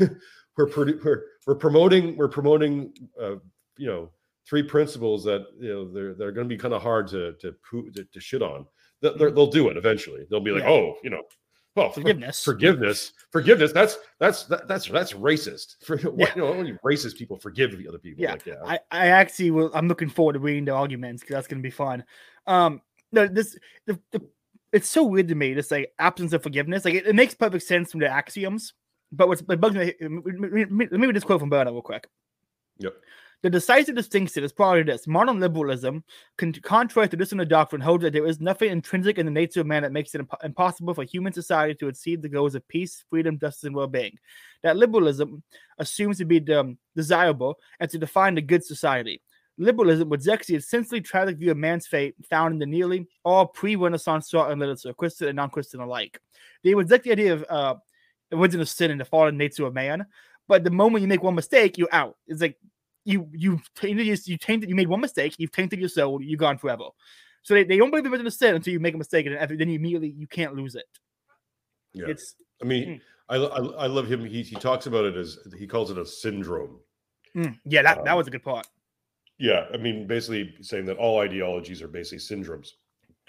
we're produ- we're we're promoting we're promoting uh, you know three principles that you know they're they're going to be kind of hard to to, poo- to to shit on. They'll, they're- they'll do it eventually. They'll be like, Yeah. oh, you know, well, Forgiveness. forgiveness, forgiveness. That's that's that, that's that's racist. For what Yeah. you know, only racist people forgive the other people. Yeah, like, yeah. I, I actually will. I'm looking forward to reading the arguments because that's going to be fun. Um, no, this the, the it's so weird to me. This like absence of forgiveness. Like it, it makes perfect sense from the axioms, but what's what bugs me. Let me let me read this quote from Burnham real quick. Yep. The decisive distinction is probably this: modern liberalism, con- contrary to traditional doctrine, holds that there is nothing intrinsic in the nature of man that makes it impo- impossible for human society to achieve the goals of peace, freedom, justice, and well-being. That liberalism assumes to be um, desirable and to define the good society. Liberalism rejects the essentially tragic view of man's fate found in the nearly all pre-Renaissance thought and literature, Christian and non-Christian alike. They would reject the idea of uh, original sin and the fallen nature of man. But the moment you make one mistake, you're out. It's like you you tainted you tainted you made one mistake, you've tainted your soul, you're gone forever. So they, they don't believe in original sin until you make a mistake, and then you immediately you can't lose it. yeah. It's I mean, Mm. I, I I love him. He he talks about it as he calls it a syndrome. mm, yeah, that, that Um, was a good part. Yeah, I mean, basically saying that all ideologies are basically syndromes,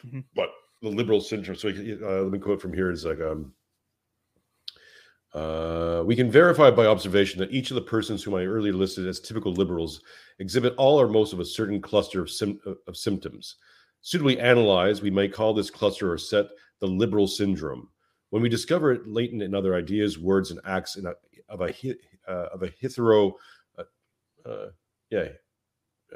Mhm. but the liberal syndrome. So he- uh, let me quote from here: "Is like um, uh, we can verify by observation that each of the persons whom I earlier listed as typical liberals exhibit all or most of a certain cluster of, sym- of symptoms. Suitably analyzed, we may call this cluster or set the liberal syndrome. When we discover it latent in other ideas, words, and acts a, of a uh, of a hetero, uh, uh, yeah,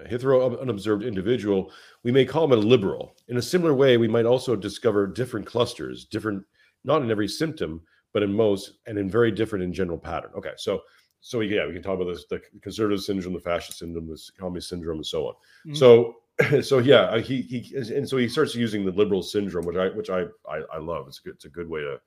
a hetero unobserved individual, we may call him a liberal. In a similar way, we might also discover different clusters, different not in every symptom, but in most, and in very different in general pattern. Okay, so so yeah, we can talk about this: the conservative syndrome, the fascist syndrome, the communist syndrome, and so on. Mhm. So so yeah, uh, he he and so he starts using the liberal syndrome, which I which I I, I love. It's a good it's a good way to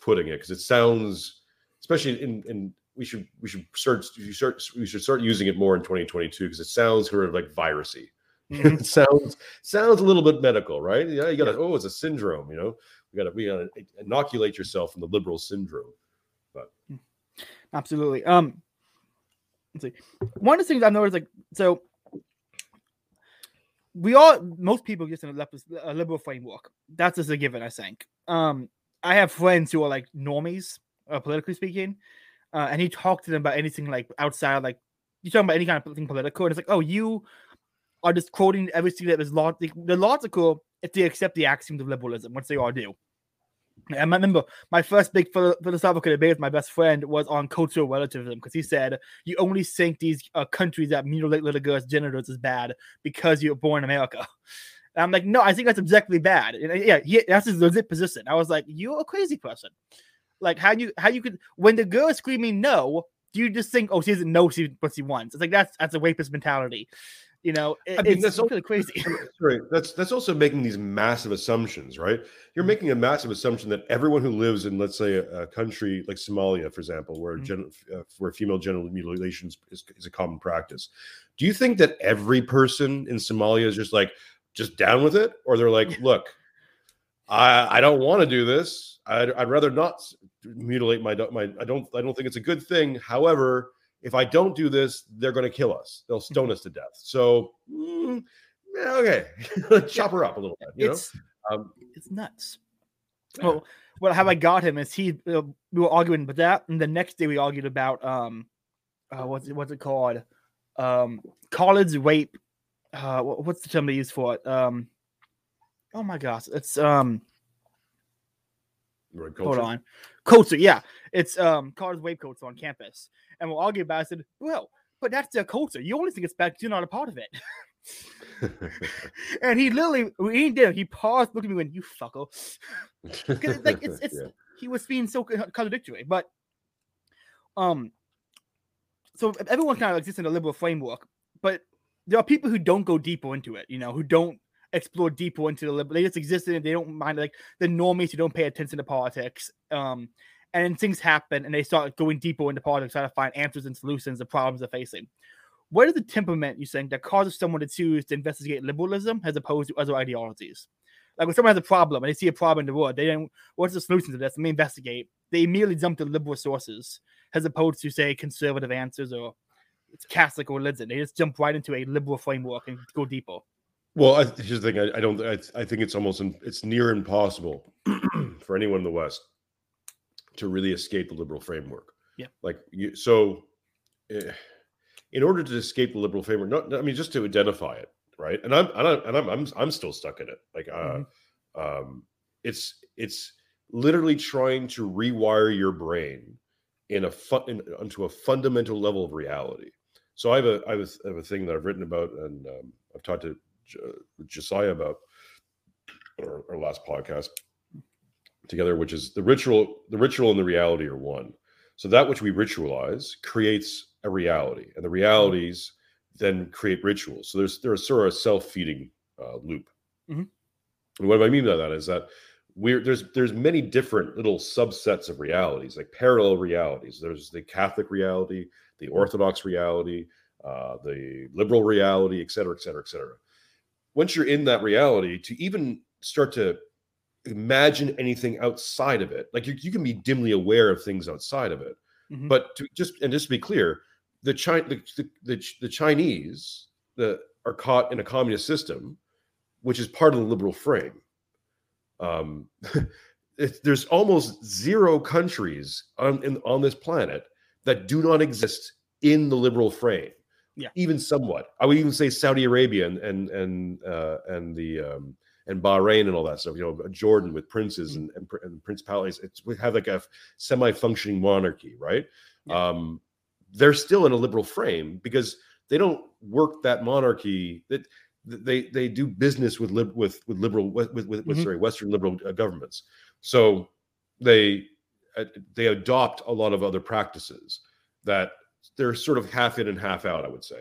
putting it because it sounds, especially in in we should we should start we start we should start using it more in 2022 because it sounds sort of like virusy. Mhm. it sounds sounds a little bit medical, right? Yeah, you got to oh, it's a syndrome, you know. We got to we got to inoculate yourself from the liberal syndrome. But absolutely. Um, let's see. One of the things I've noticed, like, so we all, most people just in a, lep- a liberal framework. That's just a given, I think. Um, I have friends who are like normies, uh, politically speaking, uh, and he talked to them about anything like outside, like you talking about any kind of thing political, and it's like, oh, you are just quoting everything that is logic. The logical if they accept the axioms of liberalism, which they all do. I remember my first big philosophical debate with my best friend was on cultural relativism because he said you only think these uh, countries that mutilate little girls' genitals is bad because you're born in America. And I'm like, no, I think that's objectively bad. And uh, yeah, he, that's his legit position. I was like, you're a crazy person. Like how you how you could when the girl is screaming no, do you just think, oh, she doesn't know she what she wants? It's like that's that's a rapist mentality. You know, it, I mean, it's that's really crazy. Right. That's that's also making these massive assumptions, right? You're making a massive assumption that everyone who lives in, let's say, a, a country like Somalia, for example, where Mhm. gen, uh, where female genital mutilation is, is a common practice. Do you think that every person in Somalia is just like just down with it, or they're like, look, I I don't want to do this. I'd, I'd rather not mutilate my my. I don't I don't think it's a good thing. However, if I don't do this, they're going to kill us. They'll stone us to death. So, mm, okay, chop her up a little bit. You it's know, um, it's nuts. Yeah. Well, well, how I got him is he uh, we were arguing about that, and the next day we argued about um, uh, what's it what's it called, um, college rape. Uh, wha- what's the term they use for it? Um, oh my gosh, it's um, hold on, culture. Yeah, it's um, college rape culture on campus, and we'll argue about. it. I said, well, but that's their culture. You only think it's bad 'cause you're not a part of it. and he literally, he did. He paused, looked at me, and went, "You fucker." 'Cause it's like it's it's Yeah. he was being so contradictory, but um, so everyone kind of exists in a liberal framework, but there are people who don't go deeper into it, you know, who don't explore deeper into the liberal. They just exist in it. They don't mind like the normies who don't pay attention to politics. Um, and then things happen, and they start going deeper into politics, trying to find answers and solutions to problems they're facing. what is the temperament you think that causes someone to choose to investigate liberalism as opposed to other ideologies? Like when someone has a problem and they see a problem in the world, they don't. What's the solution to this? Let me investigate. They immediately jump to liberal sources as opposed to say conservative answers or it's Catholic religion. They just jump right into a liberal framework and go deeper. Well, I, here's the thing. I, I don't. I, I, think it's almost. It's near impossible for anyone in the West to really escape the liberal framework. Yeah. Like you. So, eh, in order to escape the liberal framework, not. I mean, just to identify it, right? And I'm. And I'm. And I'm. I'm, I'm still stuck in it. Like, uh, mm-hmm. um, it's. It's literally trying to rewire your brain in a fun in, onto a fundamental level of reality. So I have a I have a, I have a thing that I've written about and um, I've talked to Josiah about our, our last podcast together, which is the ritual. The ritual and the reality are one. So that which we ritualize creates a reality, and the realities then create rituals. So there's there's sort of a self feeding uh, loop. Mm-hmm. And what I mean by that is that we're there's there's many different little subsets of realities, like parallel realities. There's the Catholic reality, the Orthodox reality, uh, the liberal reality, et cetera, et cetera, et cetera once you're in that reality, to even start to imagine anything outside of it, like you, you can be dimly aware of things outside of it, mm-hmm. but to just and just to be clear, the China the, the, the, the Chinese that are caught in a communist system, which is part of the liberal frame. Um, it, there's almost zero countries on in, on this planet that do not exist in the liberal frame yeah, even somewhat. I would even say Saudi Arabia and and and uh, and the um, and Bahrain and all that stuff. You know, Jordan with princes mm-hmm. and, and, and principalities. It's we have like a semi-functioning monarchy, right? Yeah. Um, they're still in a liberal frame because they don't work that monarchy. That they they do business with lib, with with liberal with with, with mm-hmm. sorry Western liberal uh, governments. So they uh, they adopt a lot of other practices that they're sort of half in and half out, I would say.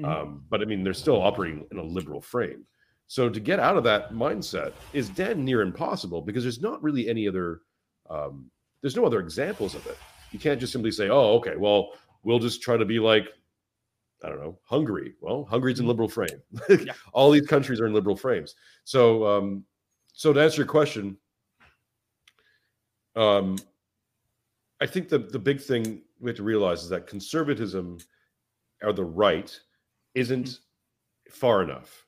Mm-hmm. Um, but I mean, they're still operating in a liberal frame. So to get out of that mindset is damn near impossible because there's not really any other, um, there's no other examples of it. You can't just simply say, oh, okay, well, we'll just try to be like, I don't know, Hungary. Well, Hungary's in mm-hmm. liberal frame. yeah. All these countries are in liberal frames. So, um, so to answer your question, um, I think the the big thing we have to realize is that conservatism or the right isn't mm-hmm. far enough.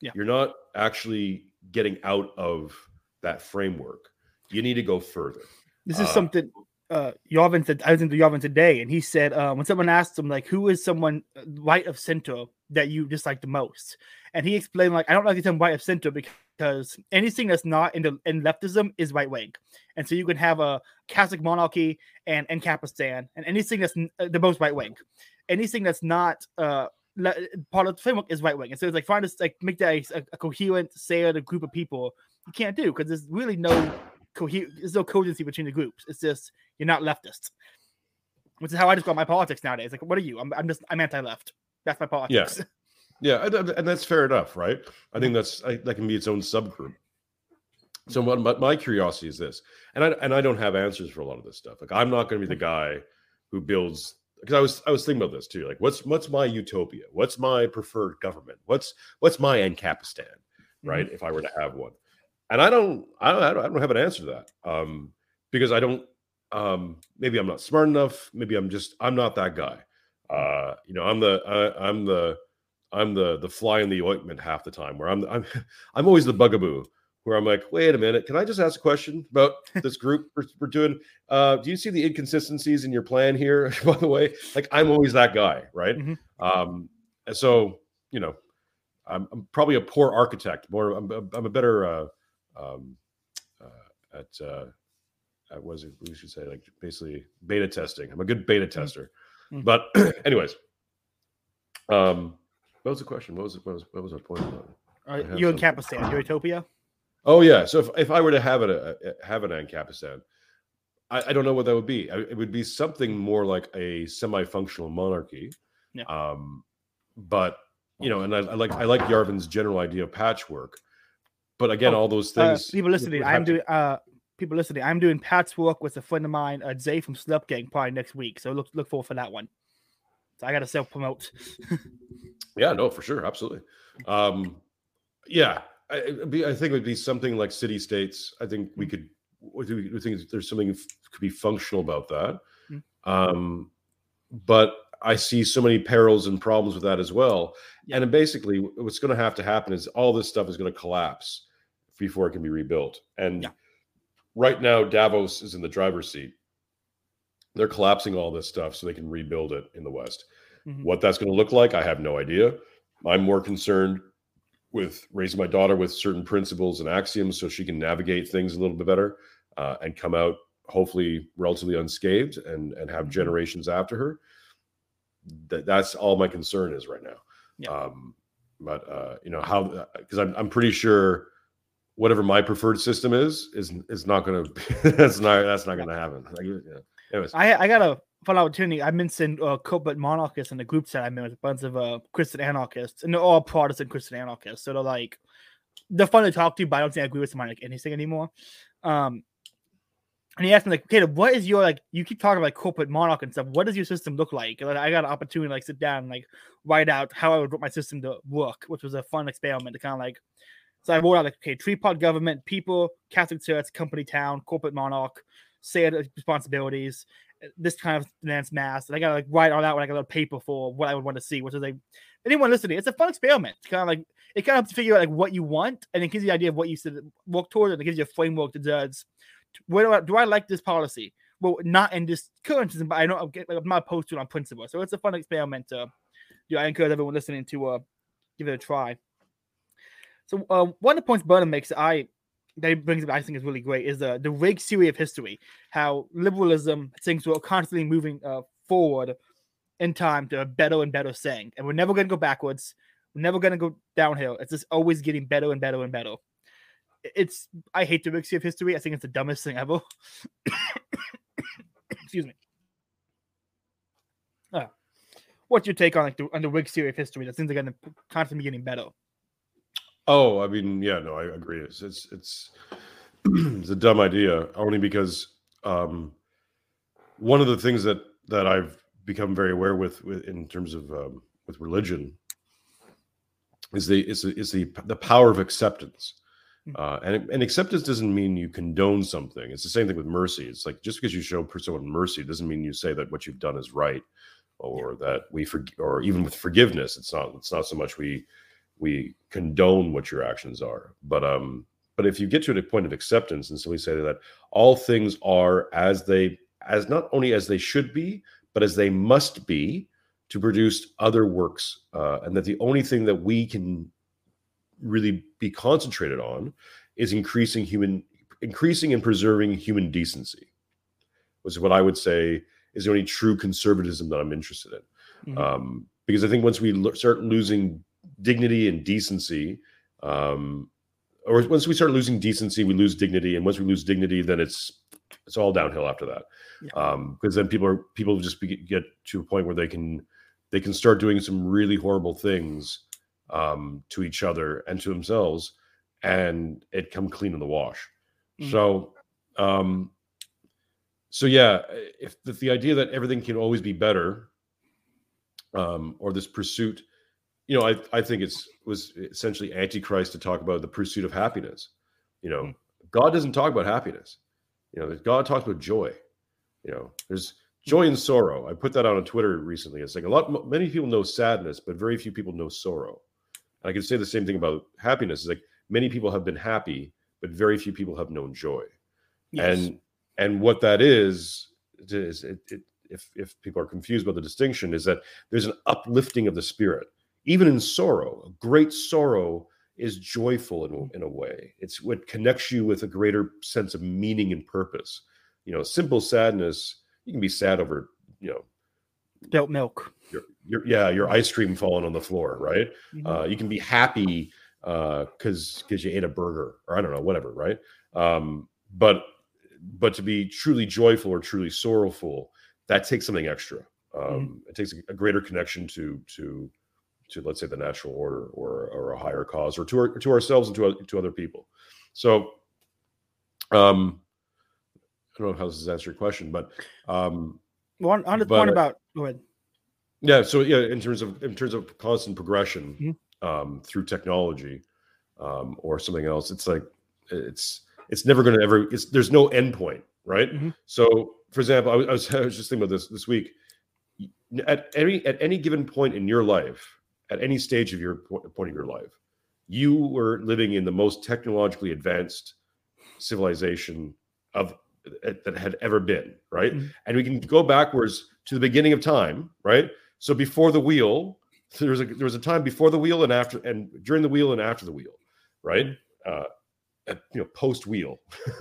Yeah. You're not actually getting out of that framework. You need to go further. This is uh, something uh Yarvin said I was into Yarvin today, and he said uh, when someone asked him like who is someone uh, right of center that you dislike the most, and he explained like I don't like to say right of center because anything that's not in the in leftism is right wing, and so you can have a Catholic monarchy and Ancapistan, and anything that's uh, the most right wing, anything that's not uh part of the framework is right wing, and so it's like trying to like make that a, a coherent, shared group of people you can't do because there's really no cohe- there's no coherency between the groups. It's just you're not leftist, which is how I describe my politics nowadays. Like, what are you? I'm, I'm just I'm anti-left. That's my politics. Yeah. Yeah, and that's fair enough, right? I think that's I, that can be its own subgroup. So, what my curiosity is this, and I and I don't have answers for a lot of this stuff. Like, I'm not going to be the guy who builds because I was I was thinking about this too. Like, what's what's my utopia? What's my preferred government? What's what's my Ancapistan? Right? Mm-hmm. If I were to have one, and I don't I don't I don't have an answer to that um, because I don't um, maybe I'm not smart enough. Maybe I'm just I'm not that guy. Uh, you know, I'm the uh, I'm the I'm the the fly in the ointment half the time. Where I'm I'm I'm always the bugaboo. Where I'm like, wait a minute, can I just ask a question about this group we're, we're doing? Uh, do you see the inconsistencies in your plan here? By the way, like I'm always that guy, right? Mm-hmm. Um, and so you know, I'm, I'm, probably a poor architect. More, I'm, I'm a better uh, um, uh, at uh, at was it we should say like basically beta testing. I'm a good beta mm-hmm. tester. Mm-hmm. But anyways, um, what was the question? What was? What was, what was our point? About uh, you in Capistan, Utopia? Oh yeah. So if, if I were to have it, uh, uh, have an Ancapistan, I, I don't know what that would be. it would be something more like a semi-functional monarchy. Yeah. Um, but you know, and I, I, like I like Yarvin's general idea of patchwork. But again, oh, all those uh, things. Uh, people listening, I'm doing. Uh, people listening, I'm doing patchwork with a friend of mine, uh, Zay from Slurp Gang, probably next week. So look look forward for that one. So I got to self promote. Yeah, no, for sure, absolutely. Um, yeah, I, be, I think it would be something like city states. I think we Mm. could. We think there's something could be functional about that. Mm. Um, but I see so many perils and problems with that as well. Yeah. And basically, what's going to have to happen is all this stuff is going to collapse before it can be rebuilt. And Yeah. right now, Davos is in the driver's seat. They're collapsing all this stuff so they can rebuild it in the West. Mhm. What that's going to look like, I have no idea. I'm more concerned with raising my daughter with certain principles and axioms so she can navigate things a little bit better uh, and come out hopefully relatively unscathed and and have Mhm. generations after her. That that's all my concern is right now. Yeah. Um, but uh, you know how because I'm I'm pretty sure whatever my preferred system is is is not going to that's not that's not going to happen. Like, yeah. Anyways, I I got a fun opportunity. I mentioned uh, corporate monarchists in the group chat I'm in with a bunch of uh, Christian anarchists, and they're all Protestant Christian anarchists. So they're like, they're fun to talk to, but I don't think I agree with them like anything anymore. Um, and he asked me like, Caleb, what is your like? You keep talking about corporate monarch and stuff. What does your system look like? And I got an opportunity to like sit down and like write out how I would want my system to work, which was a fun experiment to kind of like. So I wrote out like, okay, tree pot government, people, Catholic Church, company town, corporate monarch, shared responsibilities, this kind of finance mass. And I gotta like write all out like a little paper for what I would want to see, which is like anyone listening, it's a fun experiment. It's kind of like it kind of helps you figure out like what you want, and it gives you the idea of what you should work towards, and it gives you a framework to judge. Where do I, do I like this policy? Well, not in this current system, but I I'm, get, like, I'm not opposed to it on principle. So it's a fun experiment. To, do I encourage everyone listening to uh, give it a try. So uh, one of the points Burnham makes I that brings up I think is really great is the the Whig theory of history, how liberalism things were constantly moving uh, forward in time to a better and better thing, and we're never going to go backwards. We're never going to go downhill. It's just always getting better and better and better. It's I hate the Whig theory of history. I think it's the dumbest thing ever. Excuse me. Uh, what's your take on like the, on the Whig theory of history that things are going to constantly getting better? Oh, I mean, yeah, no, I agree. It's it's it's, it's a dumb idea only because um, one of the things that that I've become very aware with, with in terms of um, with religion is the is the is the the power of acceptance. Mm. Uh, and and acceptance doesn't mean you condone something. It's the same thing with mercy. It's like just because you show someone mercy doesn't mean you say that what you've done is right, or that we forgive, or even with forgiveness, it's not it's not so much we we condone what your actions are but um but if you get to a point of acceptance and so we say that all things are as they as not only as they should be but as they must be to produce other works uh, and that the only thing that we can really be concentrated on is increasing human increasing and preserving human decency which is what i would say is the only true conservatism that i'm interested in Mhm. um, because i think once we lo- start losing dignity and decency um or once we start losing decency we lose dignity and once we lose dignity then it's it's all downhill after that Yeah. um because then people are people just be, get to a point where they can they can start doing some really horrible things um to each other and to themselves and it come clean in the wash Mhm. so um so yeah if, if the idea that everything can always be better um or this pursuit you know, I, I think it's was essentially antichrist to talk about the pursuit of happiness. You know, Mm. God doesn't talk about happiness. You know, God talks about joy. You know, there's joy and sorrow. I put that out on Twitter recently. It's like a lot, many people know sadness, but very few people know sorrow. And I can say the same thing about happiness. It's like many people have been happy, but very few people have known joy. Yes. And and what that is is it, it, if if people are confused about the distinction, is that there's an uplifting of the spirit even in sorrow, a great sorrow is joyful in, in a way. It's what connects you with a greater sense of meaning and purpose. You know, simple sadness, you can be sad over, you know, Spilt milk. your, your yeah, your ice cream falling on the floor, right? Mhm. Uh, you can be happy because because you ate a burger or I don't know, whatever, right? Um, but but to be truly joyful or truly sorrowful, that takes something extra. Um, It takes a, a greater connection to to to let's say the natural order or or a higher cause or to our, to ourselves and to to other people. So, um, I don't know how this answered your question, but um, One on the But, point about go ahead. Yeah. So yeah, in terms of in terms of constant progression Mhm. um, through technology um, or something else, it's like it's it's never going to ever. It's there's no end point, right? Mhm. So, for example, I I was I was just thinking about this this week. At any at any given point in your life, at any stage of your point of your life, you were living in the most technologically advanced civilization of that had ever been, right? Mhm. And we can go backwards to the beginning of time, right? So before the wheel, there was a there was a time before the wheel and after and during the wheel and after the wheel, right? Uh, you know, post wheel,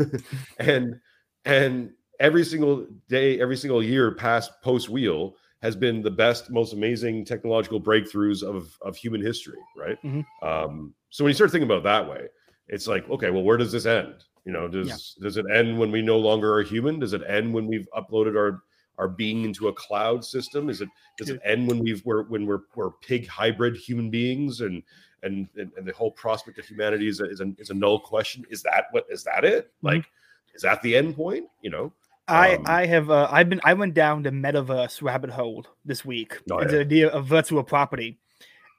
and and every single day, every single year past post wheel has been the best, most amazing technological breakthroughs of of human history, right? Mhm. Um, so when you start thinking about it that way, it's like, okay, well, where does this end? You know, does does it end when we no longer are human? Does it end when we've uploaded our our being into a cloud system? Is it does it end when we've we're when we're we're pig hybrid human beings and and and, and the whole prospect of humanity is a, is a is a null question? Is that what is that it? Mm-hmm. Like, is that the end point? You know? I Um, I have uh, I've been I went down the metaverse rabbit hole this week. Oh, It's yeah. the idea of virtual property,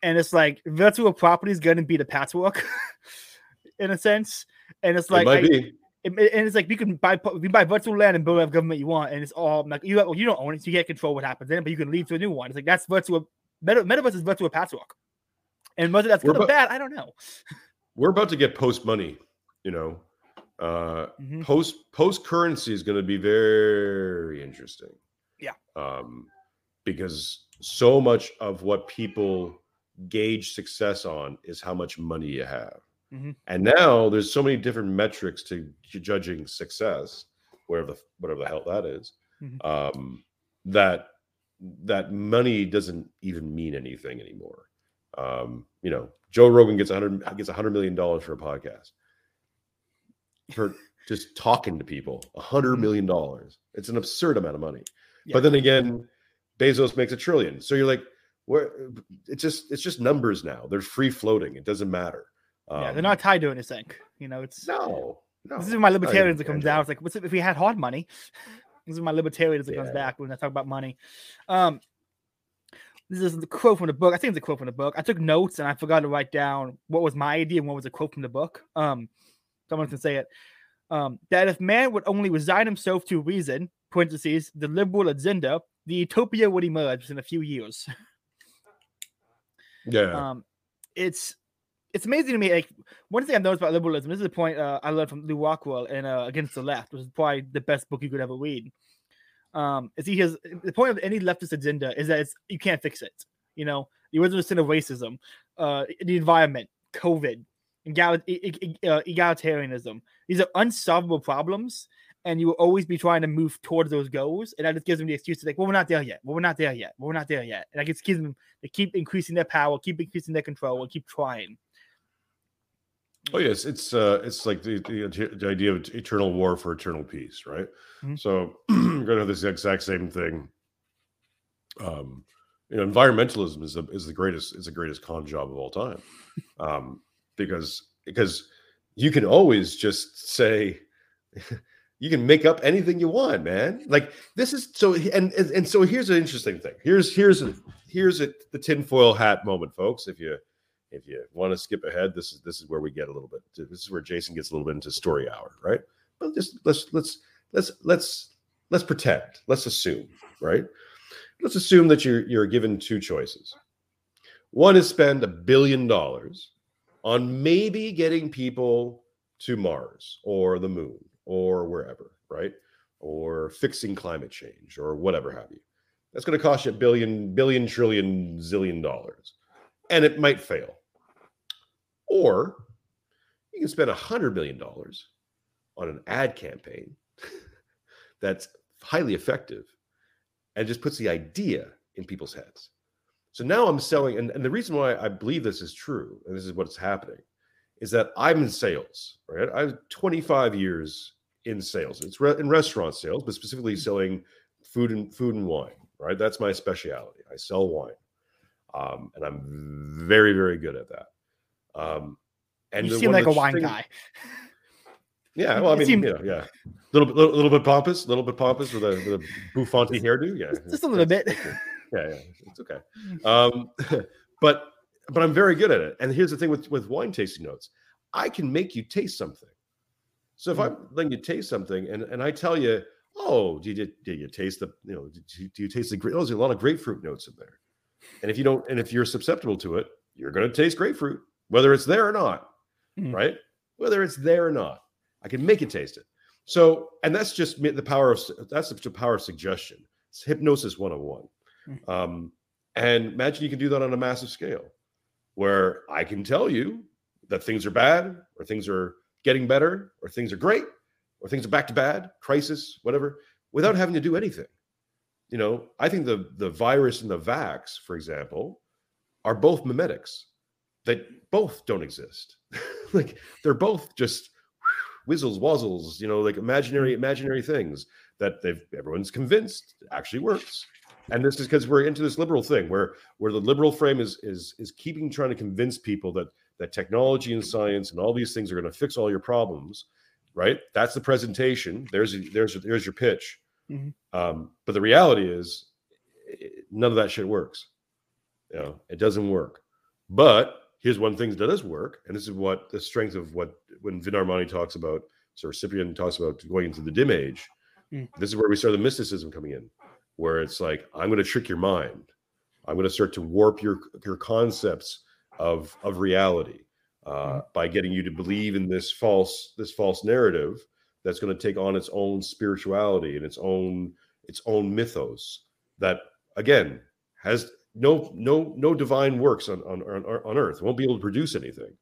and it's like virtual property is going to be the patchwork, in a sense. And it's like it I- it- and it's like you can buy you buy virtual land and build whatever government you want, and it's all like you you don't own it, so you can't control what happens in it, but you can lead to a new one. It's like that's virtual meta, metaverse is virtual patchwork, and whether that's We're good or bad, I don't know. We're about to get post money. You know, uh, Mhm. post post currency is going to be very interesting. Yeah. Um, because so much of what people gauge success on is how much money you have. Mhm. And now there's so many different metrics to ju- judging success, whatever the whatever the hell that is, Mhm. um, that that money doesn't even mean anything anymore. Um, you know, Joe Rogan gets a hundred gets a hundred million dollars for a podcast for just talking to people. A hundred Mhm. dollars. It's an absurd amount of money. Yeah. But then again, Bezos makes a trillion. So you're like, where it's just it's just numbers now. They're free floating. It doesn't matter. yeah, they're Um, not tied to anything. You know, it's No, no. This is my libertarians that comes down. It's like, what's if, if we had hard money? This is my libertarians that comes back when I talk about money. Um, this is the quote from the book. I think it's a quote from the book. I took notes and I forgot to write down what was my idea and what was a quote from the book. Um, someone can say it. Um, that if man would only resign himself to reason, parentheses, the liberal agenda, the utopia would emerge in a few years. Yeah. Um, it's it's amazing to me. Like one thing I've noticed about liberalism. This is a point uh, I learned from Lew Rockwell in uh, Against the Left, which is probably the best book you could ever read. Um, is he has the point of any leftist agenda is that it's you can't fix it. You know, the original sin of racism, uh, the environment, COVID, egal- uh, egalitarianism. These are unsolvable problems, and you will always be trying to move towards those goals. And that just gives them the excuse to like, well, we're not there yet. Well, we're not there yet. Well, we're not there yet. And that just gives them they keep increasing their power, keep increasing their control, and keep trying. Oh yes, it's uh, it's like the, the the idea of eternal war for eternal peace, right? Mhm. So we're gonna have this exact same thing. Um, you know, environmentalism is the is the greatest is the greatest con job of all time, um, because because you can always just say you can make up anything you want, man. Like this is so and and, and so here's an interesting thing. Here's here's a, here's a, the tinfoil hat moment, folks. If you if you want to skip ahead, this is this is where we get a little bit. This is where Jason gets a little bit into story hour, right? But just let's let's let's let's let's pretend. Let's assume, right? Let's assume that you're you're given two choices. One is spend a billion dollars on maybe getting people to Mars or the moon or wherever, right? Or fixing climate change or whatever have you. That's going to cost you a billion, billion, trillion, zillion dollars. And it might fail. Or you can spend a hundred million dollars on an ad campaign that's highly effective and just puts the idea in people's heads. So now I'm selling, and, and the reason why I believe this is true, and this is what's happening, is that I'm in sales, right? I have 25 years in sales. It's re- in restaurant sales, but specifically selling food and food and wine, right? That's my specialty. I sell wine, um, and I'm very, very good at that. Um, and you seem like a wine thing- guy. Yeah, well, I mean, seemed- you know, yeah, little bit, little, little bit pompous, a little bit pompous with a, with a Buffonti hairdo. Yeah, Just a little bit. Yeah, yeah, it's okay. Um, but but I'm very good at it. And here's the thing with with wine tasting notes, I can make you taste something. So if Mm. I'm letting you taste something, and and I tell you, oh, do you did you taste the you know did you, do you taste the grape? Oh, there's a lot of grapefruit notes in there. And if you don't, and if you're susceptible to it, you're going to taste grapefruit, whether it's there or not, Mm. right? Whether it's there or not, I can make you taste it. So, and that's just the power of that's the power of suggestion. It's hypnosis 101. Um, and imagine you can do that on a massive scale, where I can tell you that things are bad, or things are getting better, or things are great, or things are back to bad, crisis, whatever, without having to do anything. You know, I think the the virus and the vax, for example, are both mimetics that both don't exist. like they're both just whizzles, wuzzles, you know, like imaginary, imaginary things that they've everyone's convinced actually works. And this is because we're into this liberal thing where where the liberal frame is is is keeping trying to convince people that that technology and science and all these things are going to fix all your problems, right? That's the presentation. There's there's there's your pitch. Mhm. Um, but the reality is, none of that shit works. You know, it doesn't work. But here's one thing that does work, and this is what the strength of what when Vin Armani talks about, Sir Cyprian talks about going into the dim age. Mm. This is where we start the mysticism coming in, where it's like I'm going to trick your mind. I'm going to start to warp your your concepts of of reality uh, mm-hmm. by getting you to believe in this false this false narrative that's going to take on its own spirituality and its own its own mythos that again has no no no divine works on on on, on earth. It won't be able to produce anything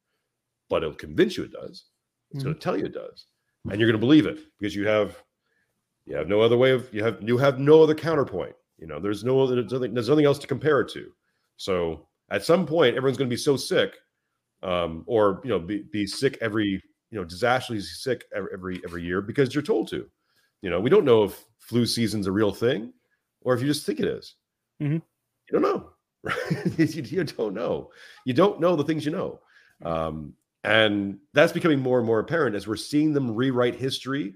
but it'll convince you it does. It's going to mm-hmm. tell you it does. And mm-hmm. you're going to believe it because you have you have no other way of you have you have no other counterpoint you know there's no other there's nothing, there's nothing else to compare it to. So at some point everyone's going to be so sick um or you know be, be sick every you know disastrously sick every, every every year because you're told to. You know we don't know if flu season's a real thing or if you just think it is. Mm-hmm. you don't know right? You, you don't know. You don't know the things you know. Um and that's becoming more and more apparent as we're seeing them rewrite history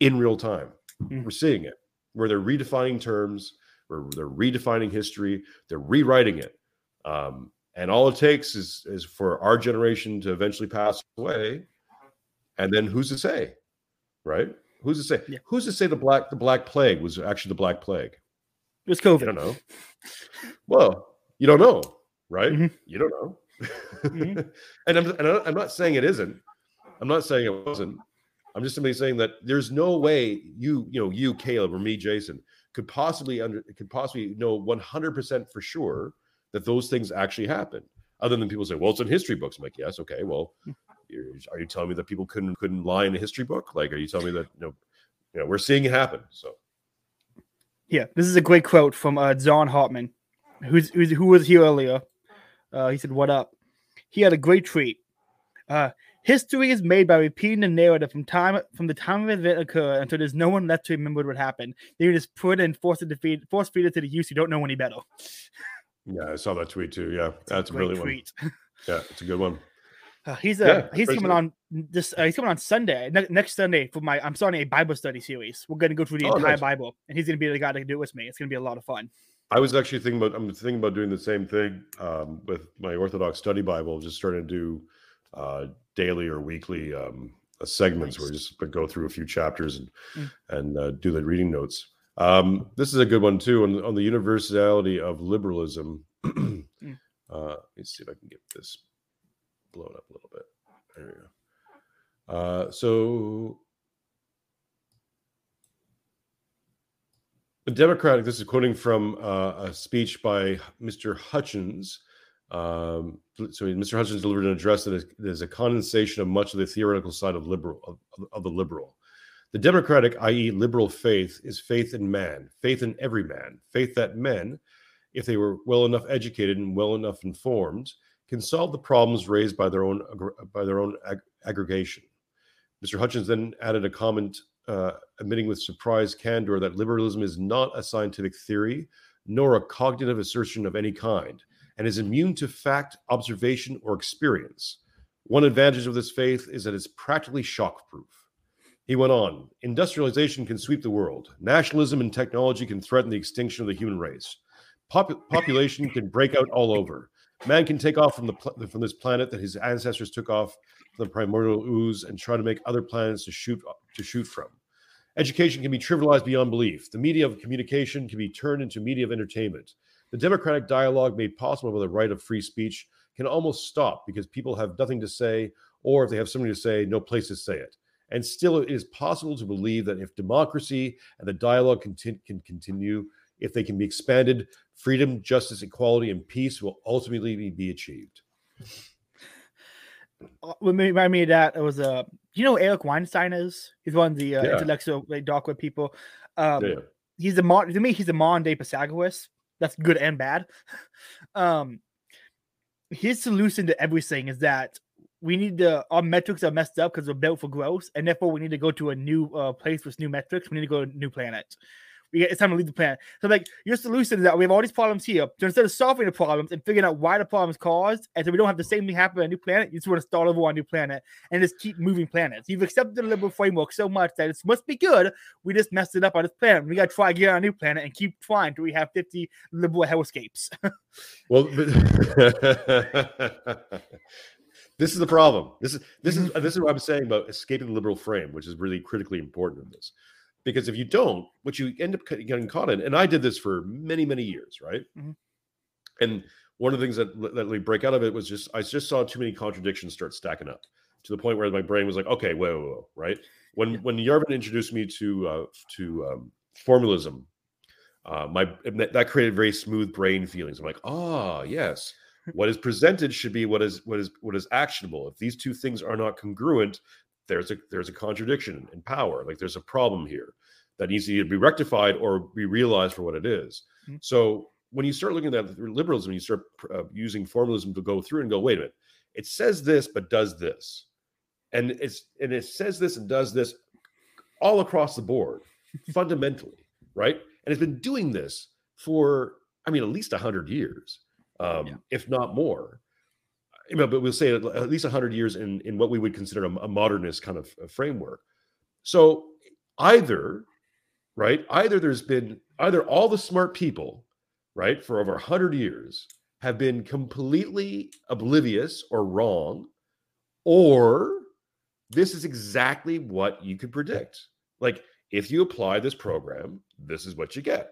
in real time Mhm. we're seeing it where they're redefining terms where they're redefining history they're rewriting it um, and all it takes is is for our generation to eventually pass away and then who's to say right who's to say Yeah. who's to say the black the black plague was actually the black plague It was COVID. don't know well you don't know right Mhm. you don't know Mhm. and I'm, and I'm not saying it isn't i'm not saying it wasn't i'm just simply saying that there's no way you you know you caleb or me jason could possibly under could possibly know 100% for sure that those things actually happen other than people say well it's in history books i'm like yes okay well you're, are you telling me that people couldn't couldn't lie in a history book like are you telling me that you know, you know we're seeing it happen so Yeah, this is a great quote from uh, John Hartman, who's, who's who was here earlier. Uh, he said, "What up?" He had a great tweet. Uh, History is made by repeating the narrative from time from the time of the event occurred until there's no one left to remember what happened. They just put it and force it to feed, force feed it to the youth who don't know any better. yeah i saw that tweet too yeah that's a brilliant one tweet. yeah it's a good one Uh, he's uh, Yeah, he's coming on this. Uh, he's coming on Sunday ne- next Sunday for my. I'm starting a Bible study series. We're going to go through the Oh, entire nice. Bible, and he's going to be the guy to do it with me. It's going to be a lot of fun. I was actually thinking about. I'm thinking about doing the same thing um, with my Orthodox Study Bible. Just starting to do uh, daily or weekly um, uh, segments where we just go through a few chapters and Mm. and uh, do the reading notes. Um, this is a good one too on, on the universality of liberalism. Mm. uh, let's see if I can get this blown up a little bit. There we go. Uh, so The Democratic, this is quoting from uh, a speech by Mr. Hutchins. Um, so Mr. Hutchins delivered an address that is, that is a condensation of much of the theoretical side of liberal of, of- the liberal. The democratic, i.e., liberal faith, is faith in man, faith in every man, faith that men, if they were well enough educated and well enough informed, can solve the problems raised by their own by their own ag- aggregation. Mr. Hutchins then added a comment uh, admitting with surprised candor that liberalism is not a scientific theory nor a cognitive assertion of any kind and is immune to fact, observation, or experience. One advantage of this faith is that it's practically shockproof. He went on Industrialization can sweep the world, nationalism and technology can threaten the extinction of the human race. Pop- population can break out all over. Man can take off from the pl- from this planet that his ancestors took off from the primordial ooze and try to make other planets to shoot to shoot from. Education can be trivialized beyond belief. The media of communication can be turned into media of entertainment. The democratic dialogue made possible by the right of free speech can almost stop because people have nothing to say, or if they have something to say, no place to say it. And still, it is possible to believe that if democracy and the dialogue conti- can continue, if they can be expanded, freedom, justice, equality, and peace will ultimately be achieved. Uh, What made remind me of that it was uh, you know who Eric Weinstein is? He's one of the uh, Yeah. intellectual like dark web people. Um, Yeah. he's a mod to me he's a modern day Pythagoras. That's good and bad. um his solution to everything is that we need to our metrics are messed up because we're built for growth, and therefore we need to go to a new uh, place with new metrics. We need to go to a new planet. We get, it's time to leave the planet. So like your solution is that we have all these problems here. So instead of solving the problems and figuring out why the problems caused, and so we don't have the same thing happen on a new planet, you just want to start over on a new planet and just keep moving planets. You've accepted the liberal framework so much that it must be good. We just messed it up on this planet. We got to try again on a new planet and keep trying till we have 50 liberal hellscapes. Well, but- this is the problem. This is this is mm-hmm. this is what I'm saying about escaping the liberal frame, which is really critically important in this. Because if you don't, what you end up getting caught in, and I did this for many many years, right? Mhm. And one of the things that let me break out of it was just I just saw too many contradictions start stacking up to the point where my brain was like, okay, whoa, whoa, whoa right? When when Yarvin introduced me to uh, to um, formalism, uh, my that, that created very smooth brain feelings. I'm like, ah, yes, what is presented should be what is what is what is actionable. If these two things are not congruent, there's a there's a contradiction in power. Like there's a problem here that needs to either be rectified or be realized for what it is. Mhm. So when you start looking at that liberalism, you start uh, using formalism to go through and go, wait a minute, it says this but does this, and it's and it says this and does this all across the board, fundamentally, right? And it's been doing this for, I mean, at least hundred years, um, Yeah. if not more. But we'll say at least hundred years in in what we would consider a, a modernist kind of uh, framework. So either, right? Either there's been either all the smart people, right, for over hundred years have been completely oblivious or wrong, or this is exactly what you could predict. Like if you apply this program, this is what you get.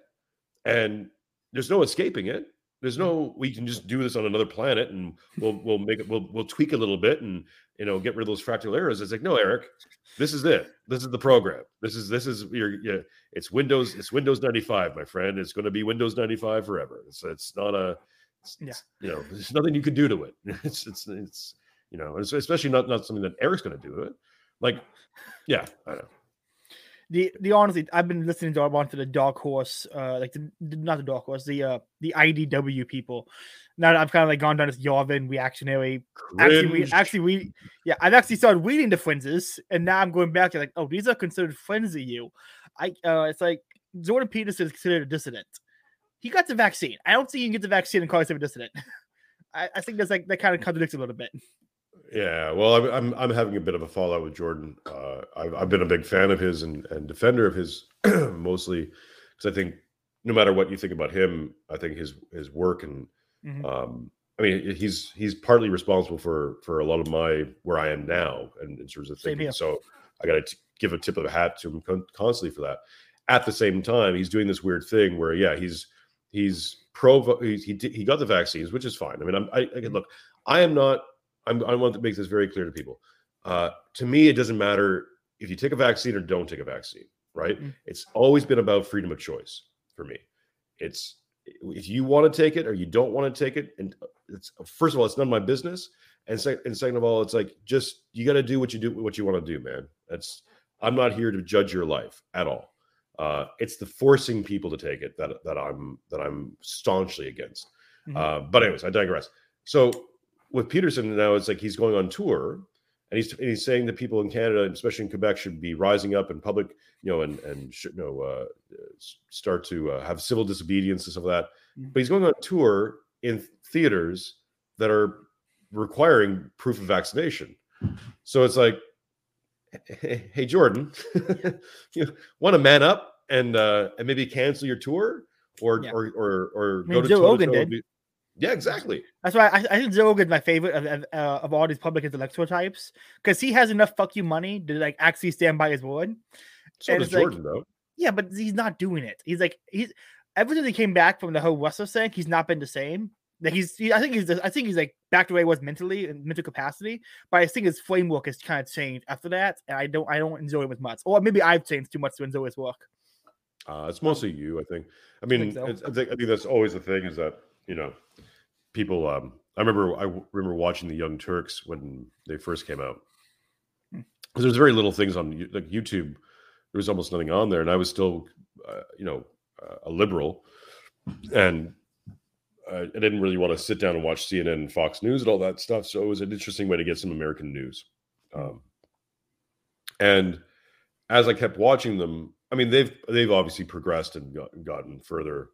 And there's no escaping it. There's mm-hmm. no we can just do this on another planet and we'll we'll make it we'll we'll tweak a little bit and you know get rid of those fractal errors. It's like, no, Eric, this is it. This is the program. This is this is your yeah, it's Windows, it's Windows 95, my friend. It's going to be Windows 95 forever. It's it's not a it's, Yeah. you know, there's nothing you can do to it. It's it's it's you know, it's especially not not something that Eric's going to do to it. Like, yeah, I don't know. The the honestly, I've been listening to bunch of the Dark Horse, uh, like the, the- not the Dark Horse, the uh the IDW people. Now that I've kind of like gone down this Yarvin reactionary. Actually, we actually we yeah, I've actually started reading the frenzies, and now I'm going back to like, oh, these are considered friends of you. I uh, it's like Jordan Peterson is considered a dissident. He got the vaccine. I don't think you can get the vaccine and call yourself a dissident. I, I think that's like that kind of contradicts a little bit. Yeah, well, I'm, I'm I'm having a bit of a fallout with Jordan. Uh, I've I've been a big fan of his and, and defender of his, mostly because I think no matter what you think about him, I think his his work and Mhm. um, I mean he's he's partly responsible for for a lot of my where I am now and in terms of thinking. So I got to give a tip of the hat to him con- constantly for that. At the same time, he's doing this weird thing where yeah, he's he's pro he he, he got the vaccines, which is fine. I mean, I'm I, I look, I am not. I'm, I want to make this very clear to people. Uh, to me, it doesn't matter if you take a vaccine or don't take a vaccine, right? Mm. It's always been about freedom of choice for me. It's if you want to take it or you don't want to take it, and it's first of all, it's none of my business, and, sec- and second of all, it's like just you got to do what you do, what you want to do, man. That's I'm not here to judge your life at all. Uh, it's the forcing people to take it that that I'm that I'm staunchly against. Mhm. Uh, but anyways, I digress. So with Peterson now, it's like he's going on tour, and he's and he's saying that people in Canada, especially in Quebec, should be rising up in public, you know, and and should, you know uh, start to uh, have civil disobedience and stuff like that. Mhm. But he's going on tour in theaters that are requiring proof of vaccination. So it's like, hey, hey Jordan, you want to man up and uh, and maybe cancel your tour, or Yeah. or or or I go mean, to Joe Rogan did. Yeah, exactly. That's why I, I think Joe Rogan's my favorite of of, uh, of all these public intellectual types because he has enough fuck you money to like actually stand by his word. So And does it's like- Jordan though. Yeah, but he's not doing it. He's like he's ever since he came back from the whole Russell thing, he's not been the same. Like he's, he, I think he's, I think he's like back to where he was mentally and mental capacity. But I think his framework has kind of changed after that, and I don't, I don't enjoy him as much. Or maybe I've changed too much to enjoy his work. Uh, it's mostly you, I think. I mean, so. it's, I think I think that's always the thing is that you know, people. Um, I remember I remember watching the Young Turks when they first came out Hmm. because there's very little things on like YouTube. There was almost nothing on there, and I was still, uh, you know, uh, a liberal, and uh, I didn't really want to sit down and watch CNN and Fox News and all that stuff. So it was an interesting way to get some American news. Um, and as I kept watching them, I mean, they've they've obviously progressed and got, gotten further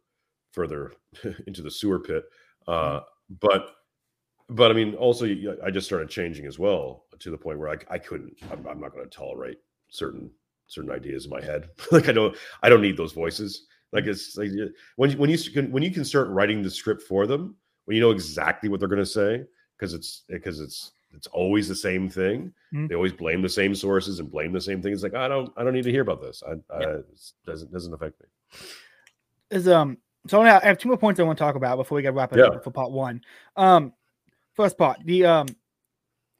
further into the sewer pit. Uh, but but I mean, also I just started changing as well to the point where I, I couldn't. I'm, I'm not going to tolerate certain certain ideas in my head. like I don't I don't need those voices. Like it's like when you- when you can when you can start writing the script for them when you know exactly what they're going to say because it's because it's it's always the same thing. Mhm. They always blame the same sources and blame the same things. Like I don't I don't need to hear about this. I, I Yeah. it doesn't doesn't affect me. Is um, so now I have two more points I want to talk about before we get wrap it Yeah. up for part one. Um, first part, the um,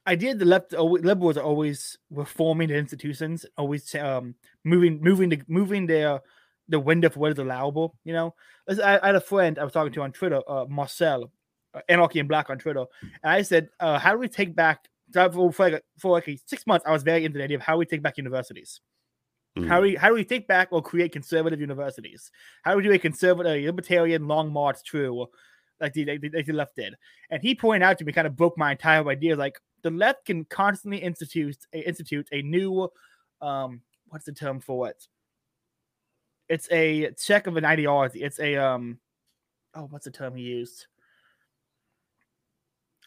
idea the left always, liberals are always reforming the institutions, always um moving moving the moving their the window for what is allowable. You know, I, I had a friend I was talking to on Twitter, uh, Marcel, uh, Anarchy and Black on Twitter, and I said, uh, how do we take back? For, for, like, for like six months, I was very into the idea of how we take back universities. How do we how do we think back or create conservative universities? How do we do a conservative, libertarian long march through, like the, the, the left did? And he pointed out to me, kind of broke my entire idea. Like the left can constantly institute a, institute a new, um, what's the term for it? It's a check of an ideology. It's a um, oh, what's the term he used?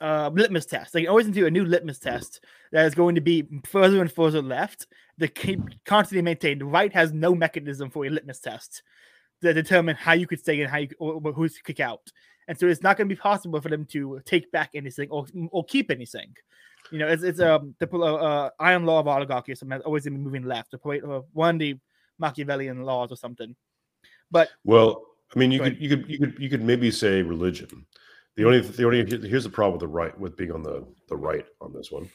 Uh, litmus test. They can always do a new litmus test that is going to be further and further left. The keep constantly maintained. Right has no mechanism for a litmus test to determine how you could stay and how you or, or who's to kick out. And so it's not going to be possible for them to take back anything or or keep anything. You know, it's it's um the uh, uh, iron law of oligarchy or something that's always been moving left. The uh, one of the Machiavellian laws or something. But Well, I mean, you could you could you could you could maybe say religion. The only the only here's the problem with the right with being on the the right on this one,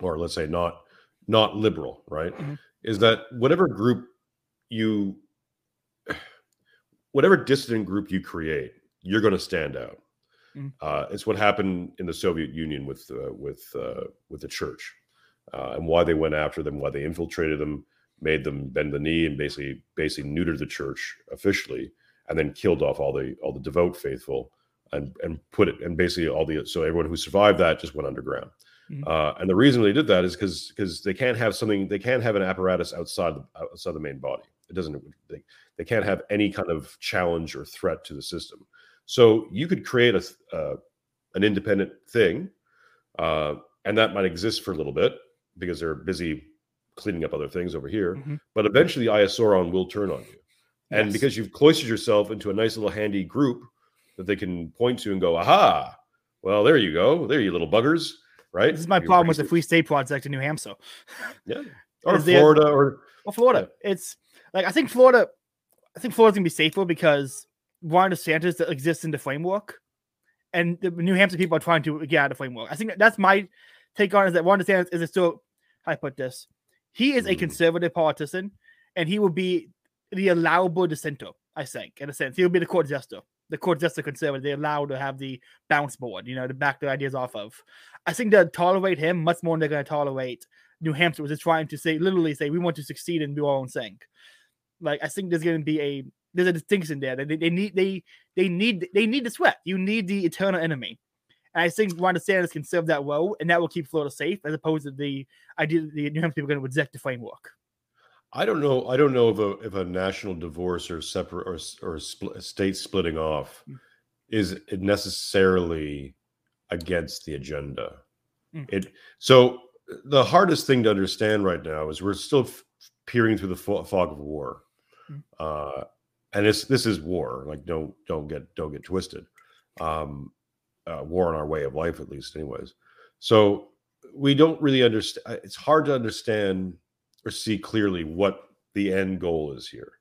or let's say not not liberal, right? Mhm. Is that whatever group you whatever dissident group you create, you're going to stand out. Mhm. Uh, it's what happened in the Soviet Union with uh, with uh, with the church, uh, and why they went after them, why they infiltrated them, made them bend the knee, and basically basically neutered the church officially, and then killed off all the all the devout faithful, and and put it and basically all the so everyone who survived that just went underground. Mhm. Uh, and the reason they did that is because because they can't have something they can't have an apparatus outside the outside the main body. It doesn't they, they can't have any kind of challenge or threat to the system. So you could create a uh, an independent thing, uh, and that might exist for a little bit because they're busy cleaning up other things over here. Mhm. But eventually, Eye of Sauron will turn on you, and because you've cloistered yourself into a nice little handy group that they can point to and go, "Aha! Well, there you go. There you little buggers." Right? this is my You problem with the Free State Project in New Hampshire. yeah, or Florida, or Well, Florida, it's like I think Florida, I think Florida's gonna be safer because Ron DeSantis that exists in the framework, and the New Hampshire people are trying to get out of the framework. I think that's my take on it, is that Ron DeSantis is still how I put this. He is a Mhm. conservative politician, and he will be the allowable dissenter. I think, in a sense, he'll be the court jester. The court jester conservative. They're allowed to have the bounce board, you know, to back their ideas off of. I think they'll tolerate him much more than they're going to tolerate New Hampshire, which is trying to say, literally say, we want to succeed and do our own thing. Like, I think there's going to be a there's a distinction there. They, they need they they need they need the sweat. You need the eternal enemy. And I think Ron DeSantis can serve that role, and that will keep Florida safe, as opposed to the idea that the New Hampshire people are going to reject the framework. I don't know. I don't know if a if a national divorce or separate or or split, state splitting off Mm. is necessarily against the agenda. Mm. It so the hardest thing to understand right now is we're still f- peering through the fo- fog of war, Mm. uh, and it's this is war. Like don't don't get don't get twisted. Um, uh, war in our way of life, at least, anyways. So we don't really understand. It's hard to understand or see clearly what the end goal is here,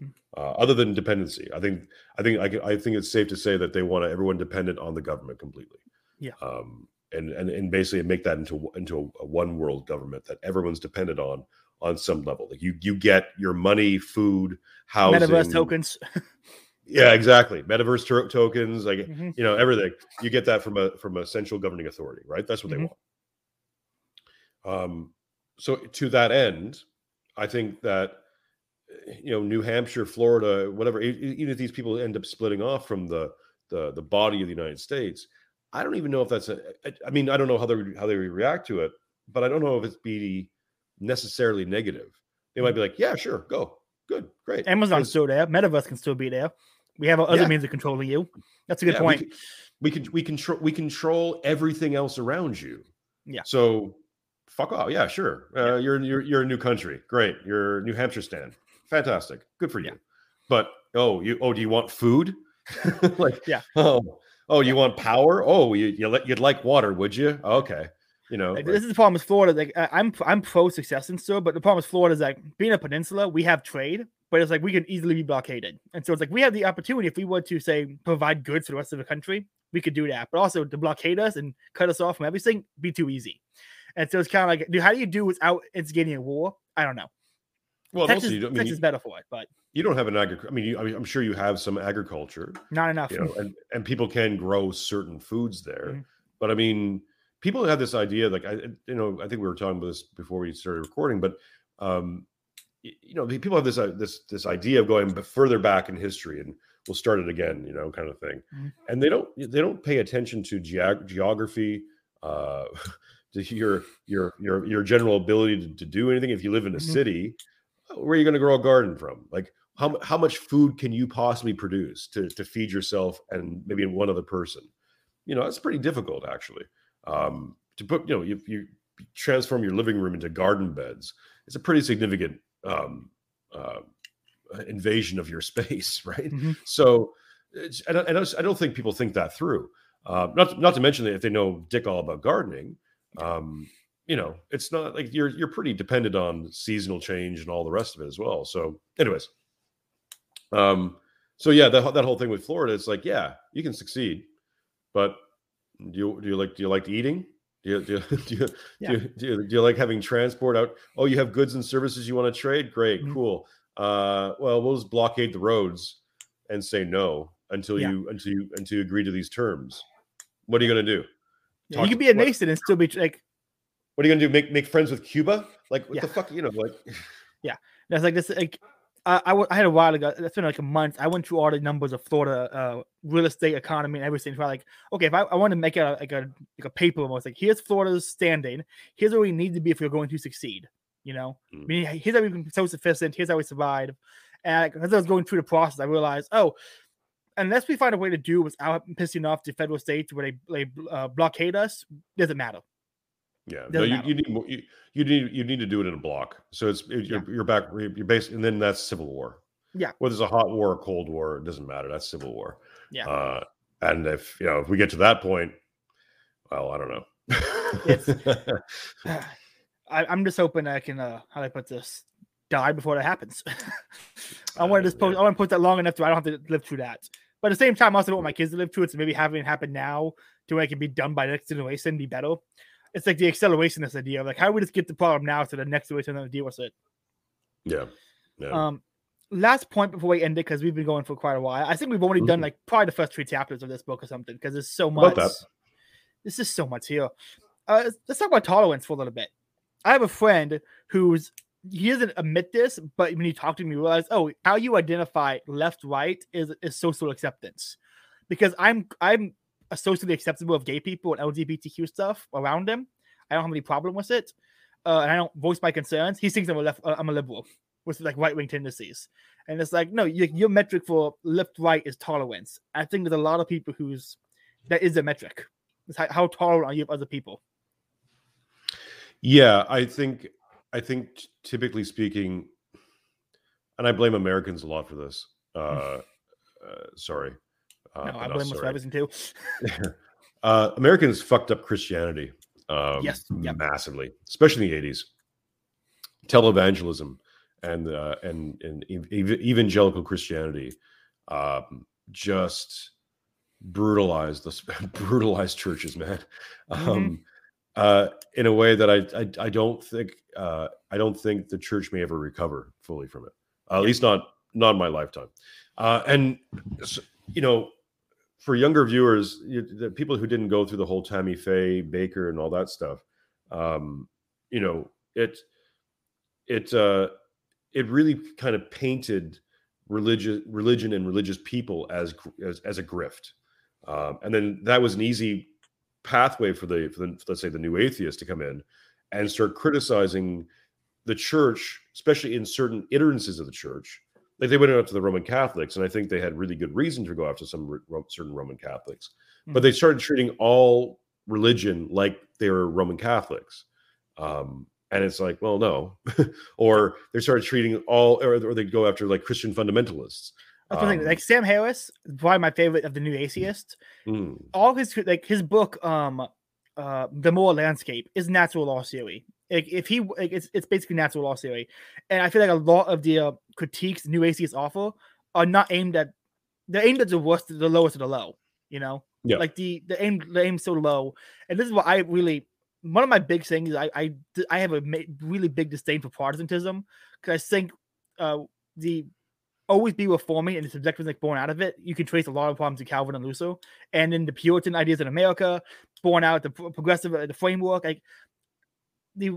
Mm. uh, other than dependency. I think I think I, I think it's safe to say that they want everyone dependent on the government completely. Yeah. Um, and and and basically make that into into a, one world government that everyone's dependent on on some level. Like you you get your money, food, housing, Metaverse tokens. Yeah, exactly. Metaverse to- tokens, like Mhm. you know everything. You get that from a from a central governing authority, right? That's what Mhm. they want. Um, so to that end, I think that you know New Hampshire, Florida, whatever. Even if these people end up splitting off from the the the body of the United States, I don't even know if that's a. I- I mean, I don't know how they would- how they would react to it, but I don't know if it's be necessarily negative. They might be like, "Yeah, sure, go, good, great." Amazon's still there. Metaverse can still be there. We have other Yeah. means of controlling you. That's a good Yeah, point. We, can, we can we control we control everything else around you. Yeah. So fuck off. Yeah, sure. Uh, you're you're you're a new country. Great. You're New Hampshire stand. Fantastic. Good for you. Yeah. But oh, you oh, do you want food? like Yeah. Oh, oh, you want power? Oh, you you let you'd like water, would you? Okay. You know. Like, like- this is the problem with Florida. Like I'm I'm pro success and so, but the problem with Florida is like being a peninsula, we have trade, but it's like we can easily be blockaded. And so it's like we have the opportunity if we were to say provide goods for the rest of the country, we could do that. But also to blockade us and cut us off from everything, be too easy. And so it's kind of like, dude, how do you do without instigating a war? I don't know. well, Texas, also you don't, I mean, Texas you, is better for it, but you don't have an agriculture. I mean, I mean, I'm sure you have some agriculture. not enough. you know, and, and people can grow certain foods there. Mhm. But I mean, people have this idea, like I, you know, I think we were talking about this before we started recording, but um, you know, people have this uh, this this idea of going further back in history, and we'll start it again, you know, kind of thing. Mhm. And they don't they don't pay attention to geog- geography, uh, your your your your general ability to, to do anything. If you live in a Mhm. city, where are you going to grow a garden from? Like how, how much food can you possibly produce to, to feed yourself and maybe one other person? You know, that's pretty difficult actually. Um, to put, you know, if you transform your living room into garden beds, it's a pretty significant um, uh, invasion of your space, right? Mhm. So it's, I, don't, I, don't, I don't think people think that through. Uh, not, not to mention that if they know dick all about gardening, um, you know, it's not like you're you're pretty dependent on seasonal change and all the rest of it as well. So, anyways, um, so yeah, that whole- that whole thing with Florida, it's like, yeah, you can succeed, but do you do you like do you like eating? Do you do you, do you, Yeah. do, you, do, you, do you like having transport out? Oh, you have goods and services you want to trade? Great, Mhm. cool. Uh, well, we'll just blockade the roads and say no until Yeah. you until you until you agree to these terms. What are you going to do? Yeah, you can be a nation and still be like What are you to do? Make make friends with Cuba? Like what Yeah. the fuck? You know, like yeah, That's like this. Like I I had a while ago. It's been like a month. I went through all the numbers of Florida uh, real estate economy and everything. So I like, okay, if I, I want to make a like a like a paper almost like here's Florida's standing. Here's where we need to be if we're going to succeed. You know, Mm. I mean, here's how we can be so sufficient. Here's how we survive. And as I was going through the process, I realized, oh, unless we find a way to do without pissing off the federal states where they they uh, blockade us, doesn't matter. yeah, no, you, matter. you need more, you, you need you need to do it in a block. So it's it- you're, you're back you're based and then that's civil war. Yeah. Whether it's a hot war or cold war, it doesn't matter. That's civil war. Yeah. Uh, and if you know if we get to that point, well, I don't know. I, I'm just hoping I can uh how do I put this die before that happens. I want Uh, to just post, yeah. I want to post that long enough to I don't have to live through that. But at the same time, I also don't want my kids to live through it. So maybe having it happen now to where it can be done by the next generation be better. It's like the acceleration this idea of like how do we just get the problem now so the next generation doesn't deal with it. yeah. Yeah. Um last point before we end it, because we've been going for quite a while. I think we've only done Mhm. like probably the first three chapters of this book or something, because there's so much. This is so much here. Uh, let's talk about tolerance for a little bit. I have a friend who's he doesn't admit this, but when you talk to you realize, oh, how you identify left right is is social acceptance. Because I'm I'm socially acceptable of gay people and LGBTQ stuff around them. I don't have any problem with it, uh, and I don't voice my concerns. He thinks I'm a left, uh, I'm a liberal with like right wing tendencies, and it's like no, your, metric for left right is tolerance. I think there's a lot of people who's that is a metric. It's how, how tolerant are you of other people? Yeah, I think I think t- typically speaking, and I blame Americans a lot for this. Uh, uh, sorry. Uh, no, I blame for too. uh, Americans fucked up Christianity um, Yes, yep. massively, especially in the 80s. Televangelism and uh, and and ev- ev- evangelical Christianity um, just brutalized the brutalized churches, man. Mhm. Um, uh, in a way that I I, I don't think uh, I don't think the church may ever recover fully from it. Uh, at least not not in my lifetime. Uh, and you know, for younger viewers, you, the people who didn't go through the whole Tammy Faye Bakker and all that stuff, um, you know, it it uh, it really kind of painted religious religion and religious people as as, as a grift, um, and then that was an easy pathway for the, for the let's say the new atheist to come in and start criticizing the church, especially in certain iterances of the church. Like they went after the Roman Catholics, and I think they had really good reason to go after some certain Roman Catholics. But Mhm. they started treating all religion like they were Roman Catholics. Um, and it's like, well, no. or they started treating all, or, or they'd go after like Christian fundamentalists. That's the thing. Um, Like Sam Harris, probably my favorite of the new atheists. mm, All his like his book, um, uh, the moral landscape is natural law theory. Like if he, like, it's it's basically natural law theory, and I feel like a lot of the uh, critiques new atheists offer are not aimed at they're aimed at the worst, the lowest of the low. You know, Yeah. like the the aim the aim so low, and this is what I really one of my big things. I I I have a ma- really big disdain for Protestantism because I think uh the always be reforming and the subjectivism like born out of it. You can trace a lot of problems to Calvin and Luther, and then the Puritan ideas in America, born out the progressive uh, the framework, like the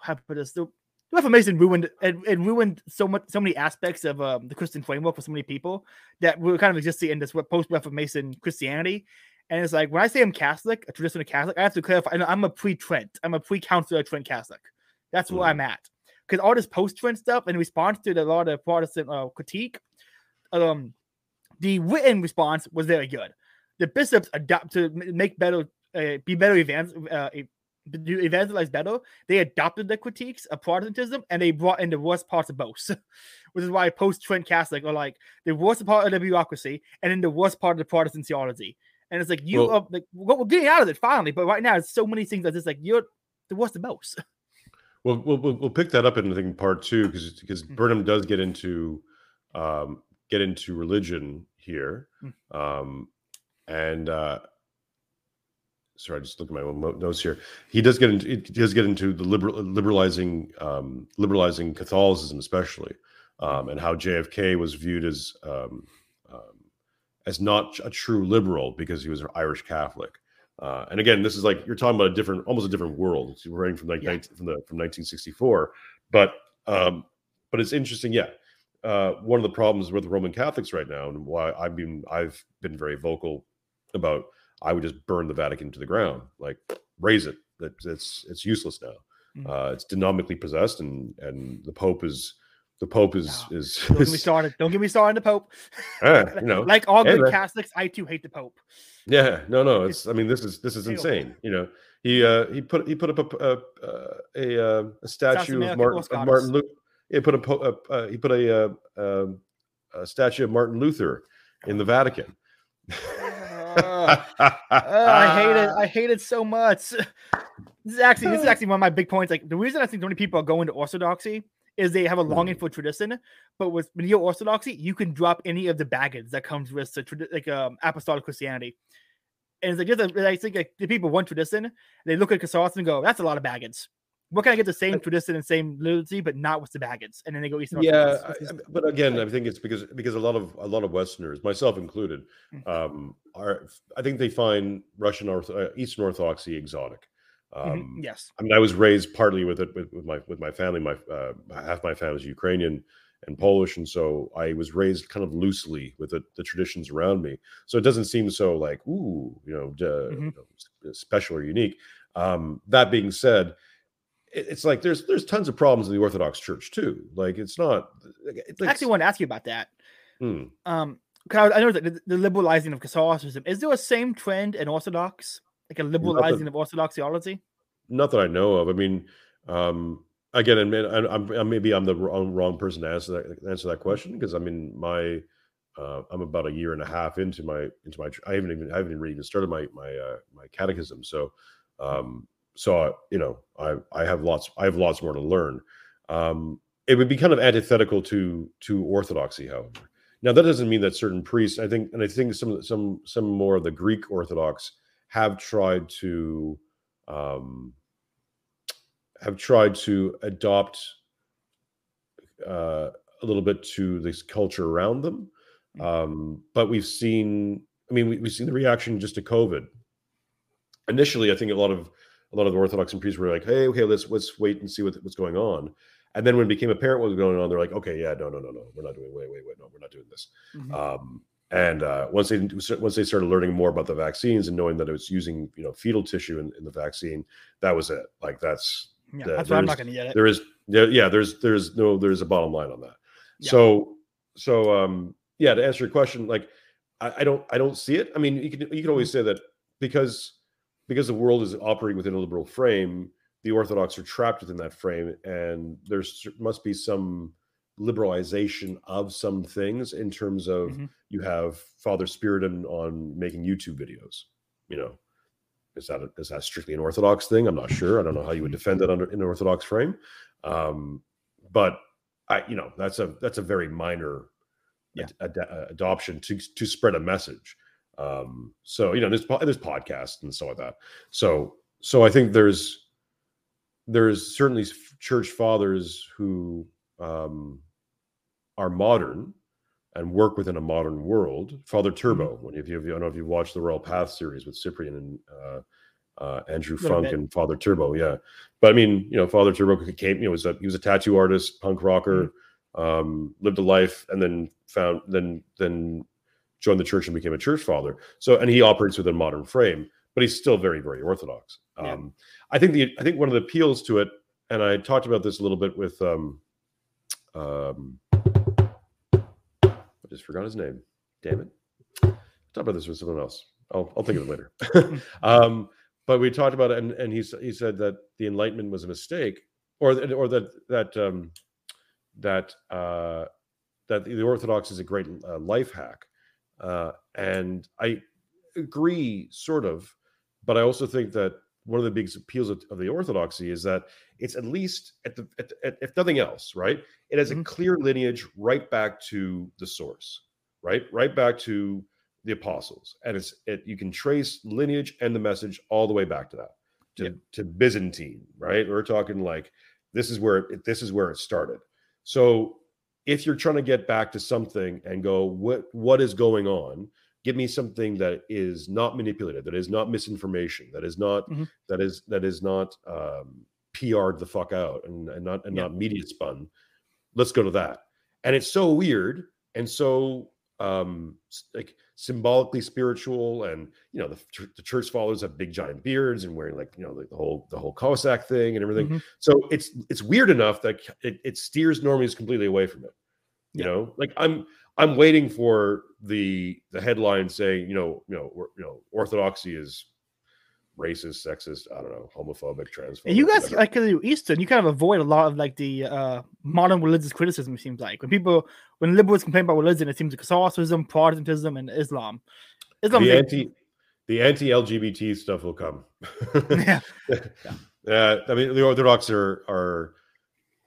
how to put this the Reformation ruined and, and ruined so much so many aspects of um, the Christian framework for so many people that we're kind of existing in this post Reformation Christianity. And it's like when I say I'm Catholic, a traditional Catholic, I have to clarify. I'm a pre-Trent. I'm a pre-Council of Trent Catholic. That's where Mhm. I'm at. Because all this post-Trent stuff, in response to the, a lot of Protestant uh, critique, um, the written response was very good. The bishops adapt to make better, uh, be better evangel- uh, evangelize better. They adopted the critiques of Protestantism and they brought in the worst parts of both, which is why post-Trent Catholic are like the worst part of the bureaucracy and then the worst part of the Protestant theology. And it's like you Well- are like well, we're getting out of it finally, but right now it's so many things that just like you're the worst of both. Well, we'll we'll pick that up in I think part two because because Mm. Burnham does get into um, get into religion here, Mm. um, and uh, sorry, I just look at my own notes here. He does get into he does get into the liberal liberalizing um, liberalizing Catholicism, especially, um, and how JFK was viewed as um, um, as not a true liberal because he was an Irish Catholic. Uh, and again, this is like you're talking about a different, almost a different world. It's running from like Yeah. 19, from the from 1964, but um, but it's interesting. Yeah, uh, one of the problems with Roman Catholics right now, and why I've been I've been very vocal about I would just burn the Vatican to the ground, like raze it. That it's it's useless now. Mhm. Uh, it's dynamically possessed, and and the Pope is the Pope is No, is, Don't get me started. Don't get me started on the Pope. eh, you know like all good man. Catholics, I too hate the Pope. Yeah, no, no. It's. I mean, this is this is insane. You know, he uh he put he put up a a a, a, uh, a statue of Martin of Martin Luther. He put a, a uh, he put a, uh, um, a statue of Martin Luther in the Vatican. Uh, uh, I hate it. I hate it so much. This is actually this is actually one of my big points. Like the reason I think so many people are going to Orthodoxy is they have a longing Mm. for tradition, but with neo Orthodoxy, you can drop any of the baggage that comes with the tradi- like um, apostolic Christianity. And it's like just a- I think like the people want tradition, they look at Catholicism and go, "That's a lot of baggage." What can I get the same tradition and same liturgy, but not with the baggage? And then they go Eastern yeah, I- which is- I- but again, I think it's because because a lot of a lot of Westerners, myself included, Mhm. um, are I think they find Russian Ortho- uh, Eastern Orthodoxy exotic. Mhm, Um, yes. I mean, I was raised partly with it with, with my with my family. My uh, half my family is Ukrainian and Polish, and so I was raised kind of loosely with the, the traditions around me. So it doesn't seem so like ooh, you know, duh, Mhm. you know, special or unique. Um, that being said, it's like there's there's tons of problems in the Orthodox Church too. Like it's not. It's, I actually want to ask you about that. hmm. um I know that the, the liberalizing of Catholicism is there a same trend in Orthodox, like a liberalizing of Orthodox theology? not that I know of. I mean, um, again, I'm, I'm, I'm maybe I'm the wrong, wrong person to answer that answer that question because I mean my uh, I'm about a year and a half into my into my I haven't even I haven't really even started my my uh, my catechism so um so uh, you know I I have lots I have lots more to learn um it would be kind of antithetical to to orthodoxy however now that doesn't mean that certain priests I think and I think some some some more of the Greek Orthodox have tried to um have tried to adopt uh, a little bit to this culture around them. Mm. Um, but we've seen, I mean, we, have seen the reaction just to COVID. Initially, I think a lot of a lot of the Orthodox and priests were like, "Hey, okay, let's let's wait and see what, what's going on." And then when it became apparent what was going on, they're like, "Okay, yeah, no, no, no, no, we're not doing. Wait, wait, wait, no, we're not doing this." Mhm. Um, and uh, once they once they started learning more about the vaccines and knowing that it was using you know fetal tissue in, in the vaccine, that was it. Like that's yeah, the- that's why I'm not going to get it. there is yeah, yeah there's there's no there's a bottom line on that Yeah. so so um yeah to answer your question like I, I don't i don't see it i mean you can you can always say that because because the world is operating within a liberal frame the orthodox are trapped within that frame and there's must be some liberalization of some things in terms of Mhm. you have father Spyridon on making youtube videos you know? Is that a, is that strictly an orthodox thing? I'm not sure. I don't know how you would defend that under in an orthodox frame. Um but i you know that's a that's a very minor Yeah. ad- ad- uh, adoption to to spread a message. Um so you know there's there's podcasts and stuff like that. So so i think there's there's certainly church fathers who um are modern and work within a modern world. Father Turbo, when if you, I don't know if you've watched the Royal Path series with Cyprian and uh, uh, Andrew Funk bit. and Father Turbo, yeah. But I mean, you know, Father Turbo came, you know, was a he was a tattoo artist, punk rocker, um, lived a life, and then found then then joined the church and became a church father. So and he operates within a modern frame, but he's still very very orthodox. Yeah. Um, I think the I think one of the appeals to it, and I talked about this a little bit with um, um, I just forgot his name. Damn it. Talk about this with someone else. I'll, I'll think of it later. um, but we talked about it, and, and he, he said that the Enlightenment was a mistake, or that, or that that um, that uh, that the Orthodox is a great uh, life hack, uh, and I agree, sort of, but I also think that one of the big appeals of, of the Orthodoxy is that it's at least at the at, at, if nothing else, right? It has a Mhm. clear lineage right back to the source, right? Right back to the apostles, and it's it you can trace lineage and the message all the way back to that to, Yeah. to Byzantine, right? We're talking like this is where it, this is where it started. So if you're trying to get back to something and go, what what is going on? Give me something that is not manipulated, that is not misinformation, that is not Mhm. that is that is not um, PR'd the fuck out and, and not and Yeah. not media spun. Let's go to that. And it's so weird and so um like symbolically spiritual and you know the, the church fathers have big giant beards and wearing like you know like the whole the whole cassock thing and everything Mhm. so it's it's weird enough that it, it steers normies completely away from it you Yeah. know like i'm i'm waiting for the the headline saying you know you know you know orthodoxy is racist sexist i don't know homophobic transphobic And you guys, whatever. like, you're Eastern, you kind of avoid a lot of like the uh, modern religious criticism. It seems like when people, when liberals complain about religion, it seems like Catholicism, Protestantism, and Islam. Islam, the anti the anti-lgbt stuff will come yeah, Yeah, I mean the Orthodox are are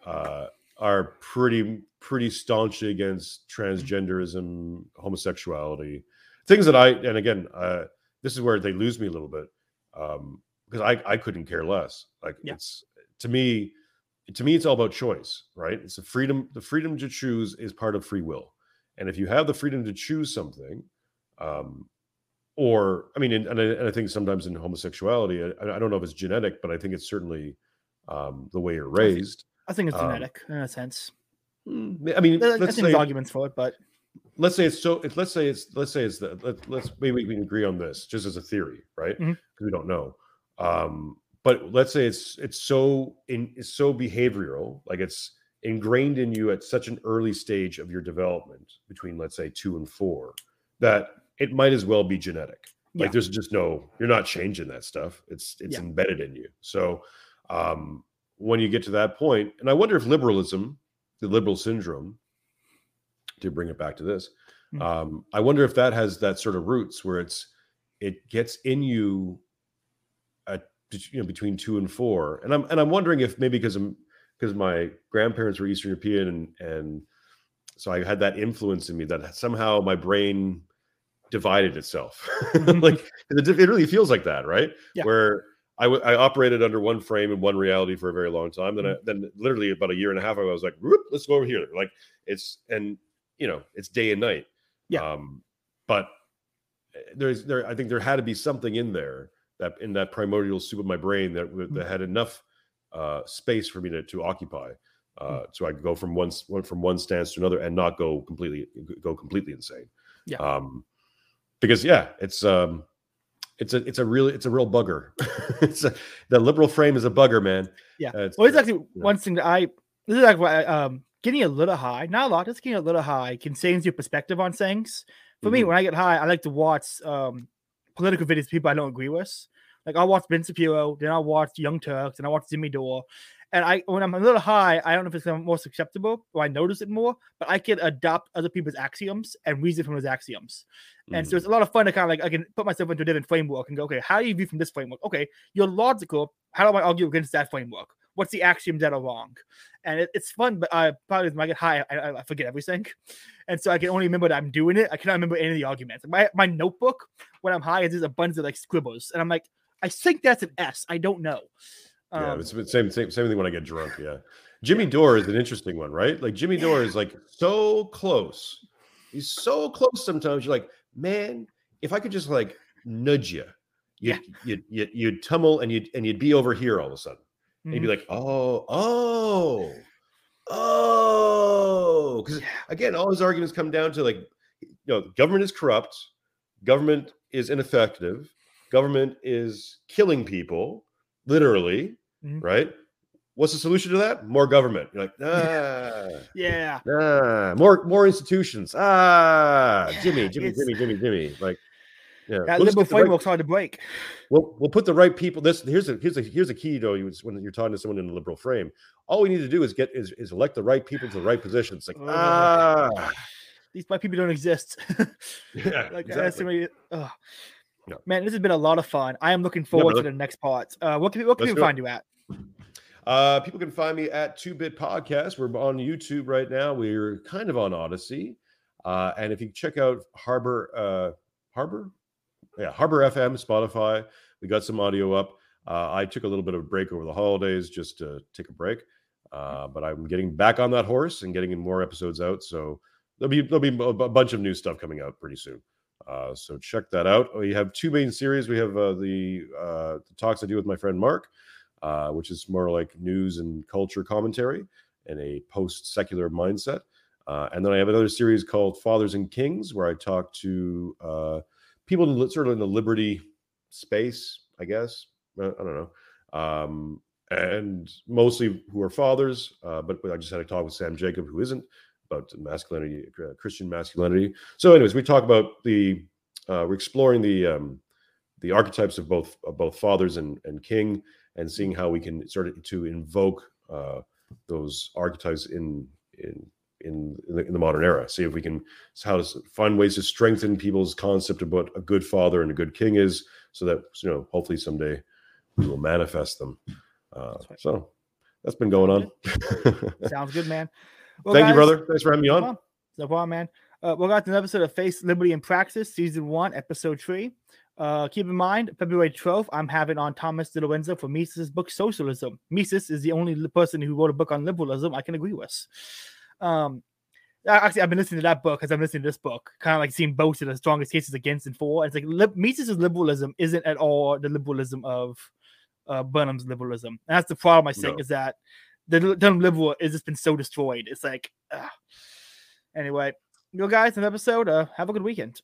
uh, are pretty pretty staunchly against transgenderism, homosexuality, things that I and again uh, this is where they lose me a little bit um, because I I couldn't care less. Like Yeah. it's to me to me it's all about choice, right? It's the freedom the freedom to choose is part of free will, and if you have the freedom to choose something. Um, or I mean, and, and, I, and I think sometimes in homosexuality, I, I don't know if it's genetic, but I think it's certainly um, the way you're raised. I think it's Um, genetic in a sense. Mm, I mean, I let's there's say, arguments for it, but let's say it's so. Let's say it's let's say it's that. Let, let's maybe we can agree on this just as a theory, right? Because Mhm. we don't know. Um, but let's say it's it's so in it's so behavioral, like it's ingrained in you at such an early stage of your development, between let's say two and four, that it might as well be genetic. Yeah. Like there's just no, you're not changing that stuff. It's it's Yeah. embedded in you. So um when you get to that point, and I wonder if liberalism, the liberal syndrome, to bring it back to this, Mhm. um, I wonder if that has that sort of roots where it's it gets in you at you know between two and four, and I'm and I'm wondering if maybe because I'm because my grandparents were Eastern European and and so I had that influence in me that somehow my brain divided itself. like it, it really feels like that, right? Yeah. Where I, w- I operated under one frame and one reality for a very long time. Then, I, then literally about a year and a half ago, I was like, "Whoop, let's go over here. Like it's and you know it's day and night. Yeah. Um, but eh, there's there I think there had to be something in there that in that primordial soup of my brain that that had enough uh, space for me to to occupy. Uh, so I could go from one one from one stance to another and not go completely go completely insane. Yeah. Um, because yeah, it's um, it's a it's a really it's a real bugger. it's a, the liberal frame is a bugger, man. Yeah. Uh, it's, Well, it's actually one thing that I this is like what I, um getting a little high, not a lot, just getting a little high can change your perspective on things. For me, Mhm. when I get high, I like to watch um political videos of people I don't agree with. Like I'll watch Ben Shapiro, then I'll watch Young Turks, and I watch Jimmy Dore. And I when I'm a little high, I don't know if it's more susceptible or I notice it more, but I can adopt other people's axioms and reason from those axioms. And mm, so it's a lot of fun to kind of like I can put myself into a different framework and go, okay, how do you view from this framework? Okay, you're logical. How do I argue against that framework? What's the axioms that are wrong? And it, it's fun, but I probably when I get high, I, I- I forget everything, and so I can only remember that I'm doing it. I cannot remember any of the arguments. My my notebook when I'm high is just a bunch of like scribbles, and I'm like, I think that's an S. I don't know. Yeah, Um, it's the same same same thing when I get drunk. Yeah, Jimmy Dore is an interesting one, right? Like Jimmy Dore is like so close. He's so close. Sometimes you're like, man, if I could just like nudge you, you'd, you'd, you'd, you'd tumble and you'd and you'd be over here all of a sudden. And you'd be like, oh, oh, oh. Because again, all his arguments come down to like, you know, government is corrupt, government is ineffective, government is killing people, literally, Mhm. right? What's the solution to that? More government. You're like, ah, yeah, ah, more more institutions. Ah, Jimmy, Yeah, Jimmy, it's- Jimmy, Jimmy, Jimmy. Like, yeah, that we'll liberal the right- framework's hard to break. We'll, we'll put the right people. This here's a here's a here's a key though. You when you're talking to someone in a liberal frame, all we need to do is get is, is elect the right people to the right positions. Like Oh, ah, These white people don't exist. yeah, like exactly. the Yeah. Man, this has been a lot of fun. I am looking forward to the next part. Uh, what can, what can it. find you at? Uh, people can find me at Two Bit Podcast. We're on YouTube right now. We're kind of on Odysee, uh, and if you check out Harbor uh, Harbor, yeah, Harbor FM, Spotify, we got some audio up. Uh, I took a little bit of a break over the holidays just to take a break, uh, but I'm getting back on that horse and getting more episodes out. So there'll be there'll be a bunch of new stuff coming out pretty soon. Uh, so check that out. We have two main series. We have uh, the uh, the talks I do with my friend Mark, uh, which is more like news and culture commentary and a post secular mindset. Uh, and then I have another series called Fathers and Kings, where I talk to uh, people sort of in the liberty space, I guess. I don't know. Um, and mostly who are fathers, uh, but, but I just had a talk with Sam Jacob, who isn't, about masculinity, uh, Christian masculinity. So, anyways, we talk about the, uh, we're exploring the, um, the archetypes of both of both fathers and, and king, and seeing how we can sort of to invoke uh, those archetypes in in in the, in the modern era. See if we can how to find ways to strengthen people's concept of what a good father and a good king is, so that you know hopefully someday we will manifest them. Uh, That's right. so that's been going on. Sounds good, man. Well, Thank you, brother. Thanks for having me No on. problem. No problem, man. Uh, we got an episode of Faith Liberty and Praxis, season one, episode three. Uh, keep in mind, February 12th, I'm having on Thomas DiLorenzo for Mises' book Socialism. Mises is the only person who wrote a book on liberalism I can agree with. Um, actually, I've been listening to that book because I'm listening to this book, kind of like seeing both of the strongest cases against and for. It's like lib- Mises' liberalism isn't at all the liberalism of uh, Burnham's liberalism. And that's the problem I think No. is that the li- term liberal has just been so destroyed. It's like, ah. anyway, you guys, an episode. Uh, have a good weekend.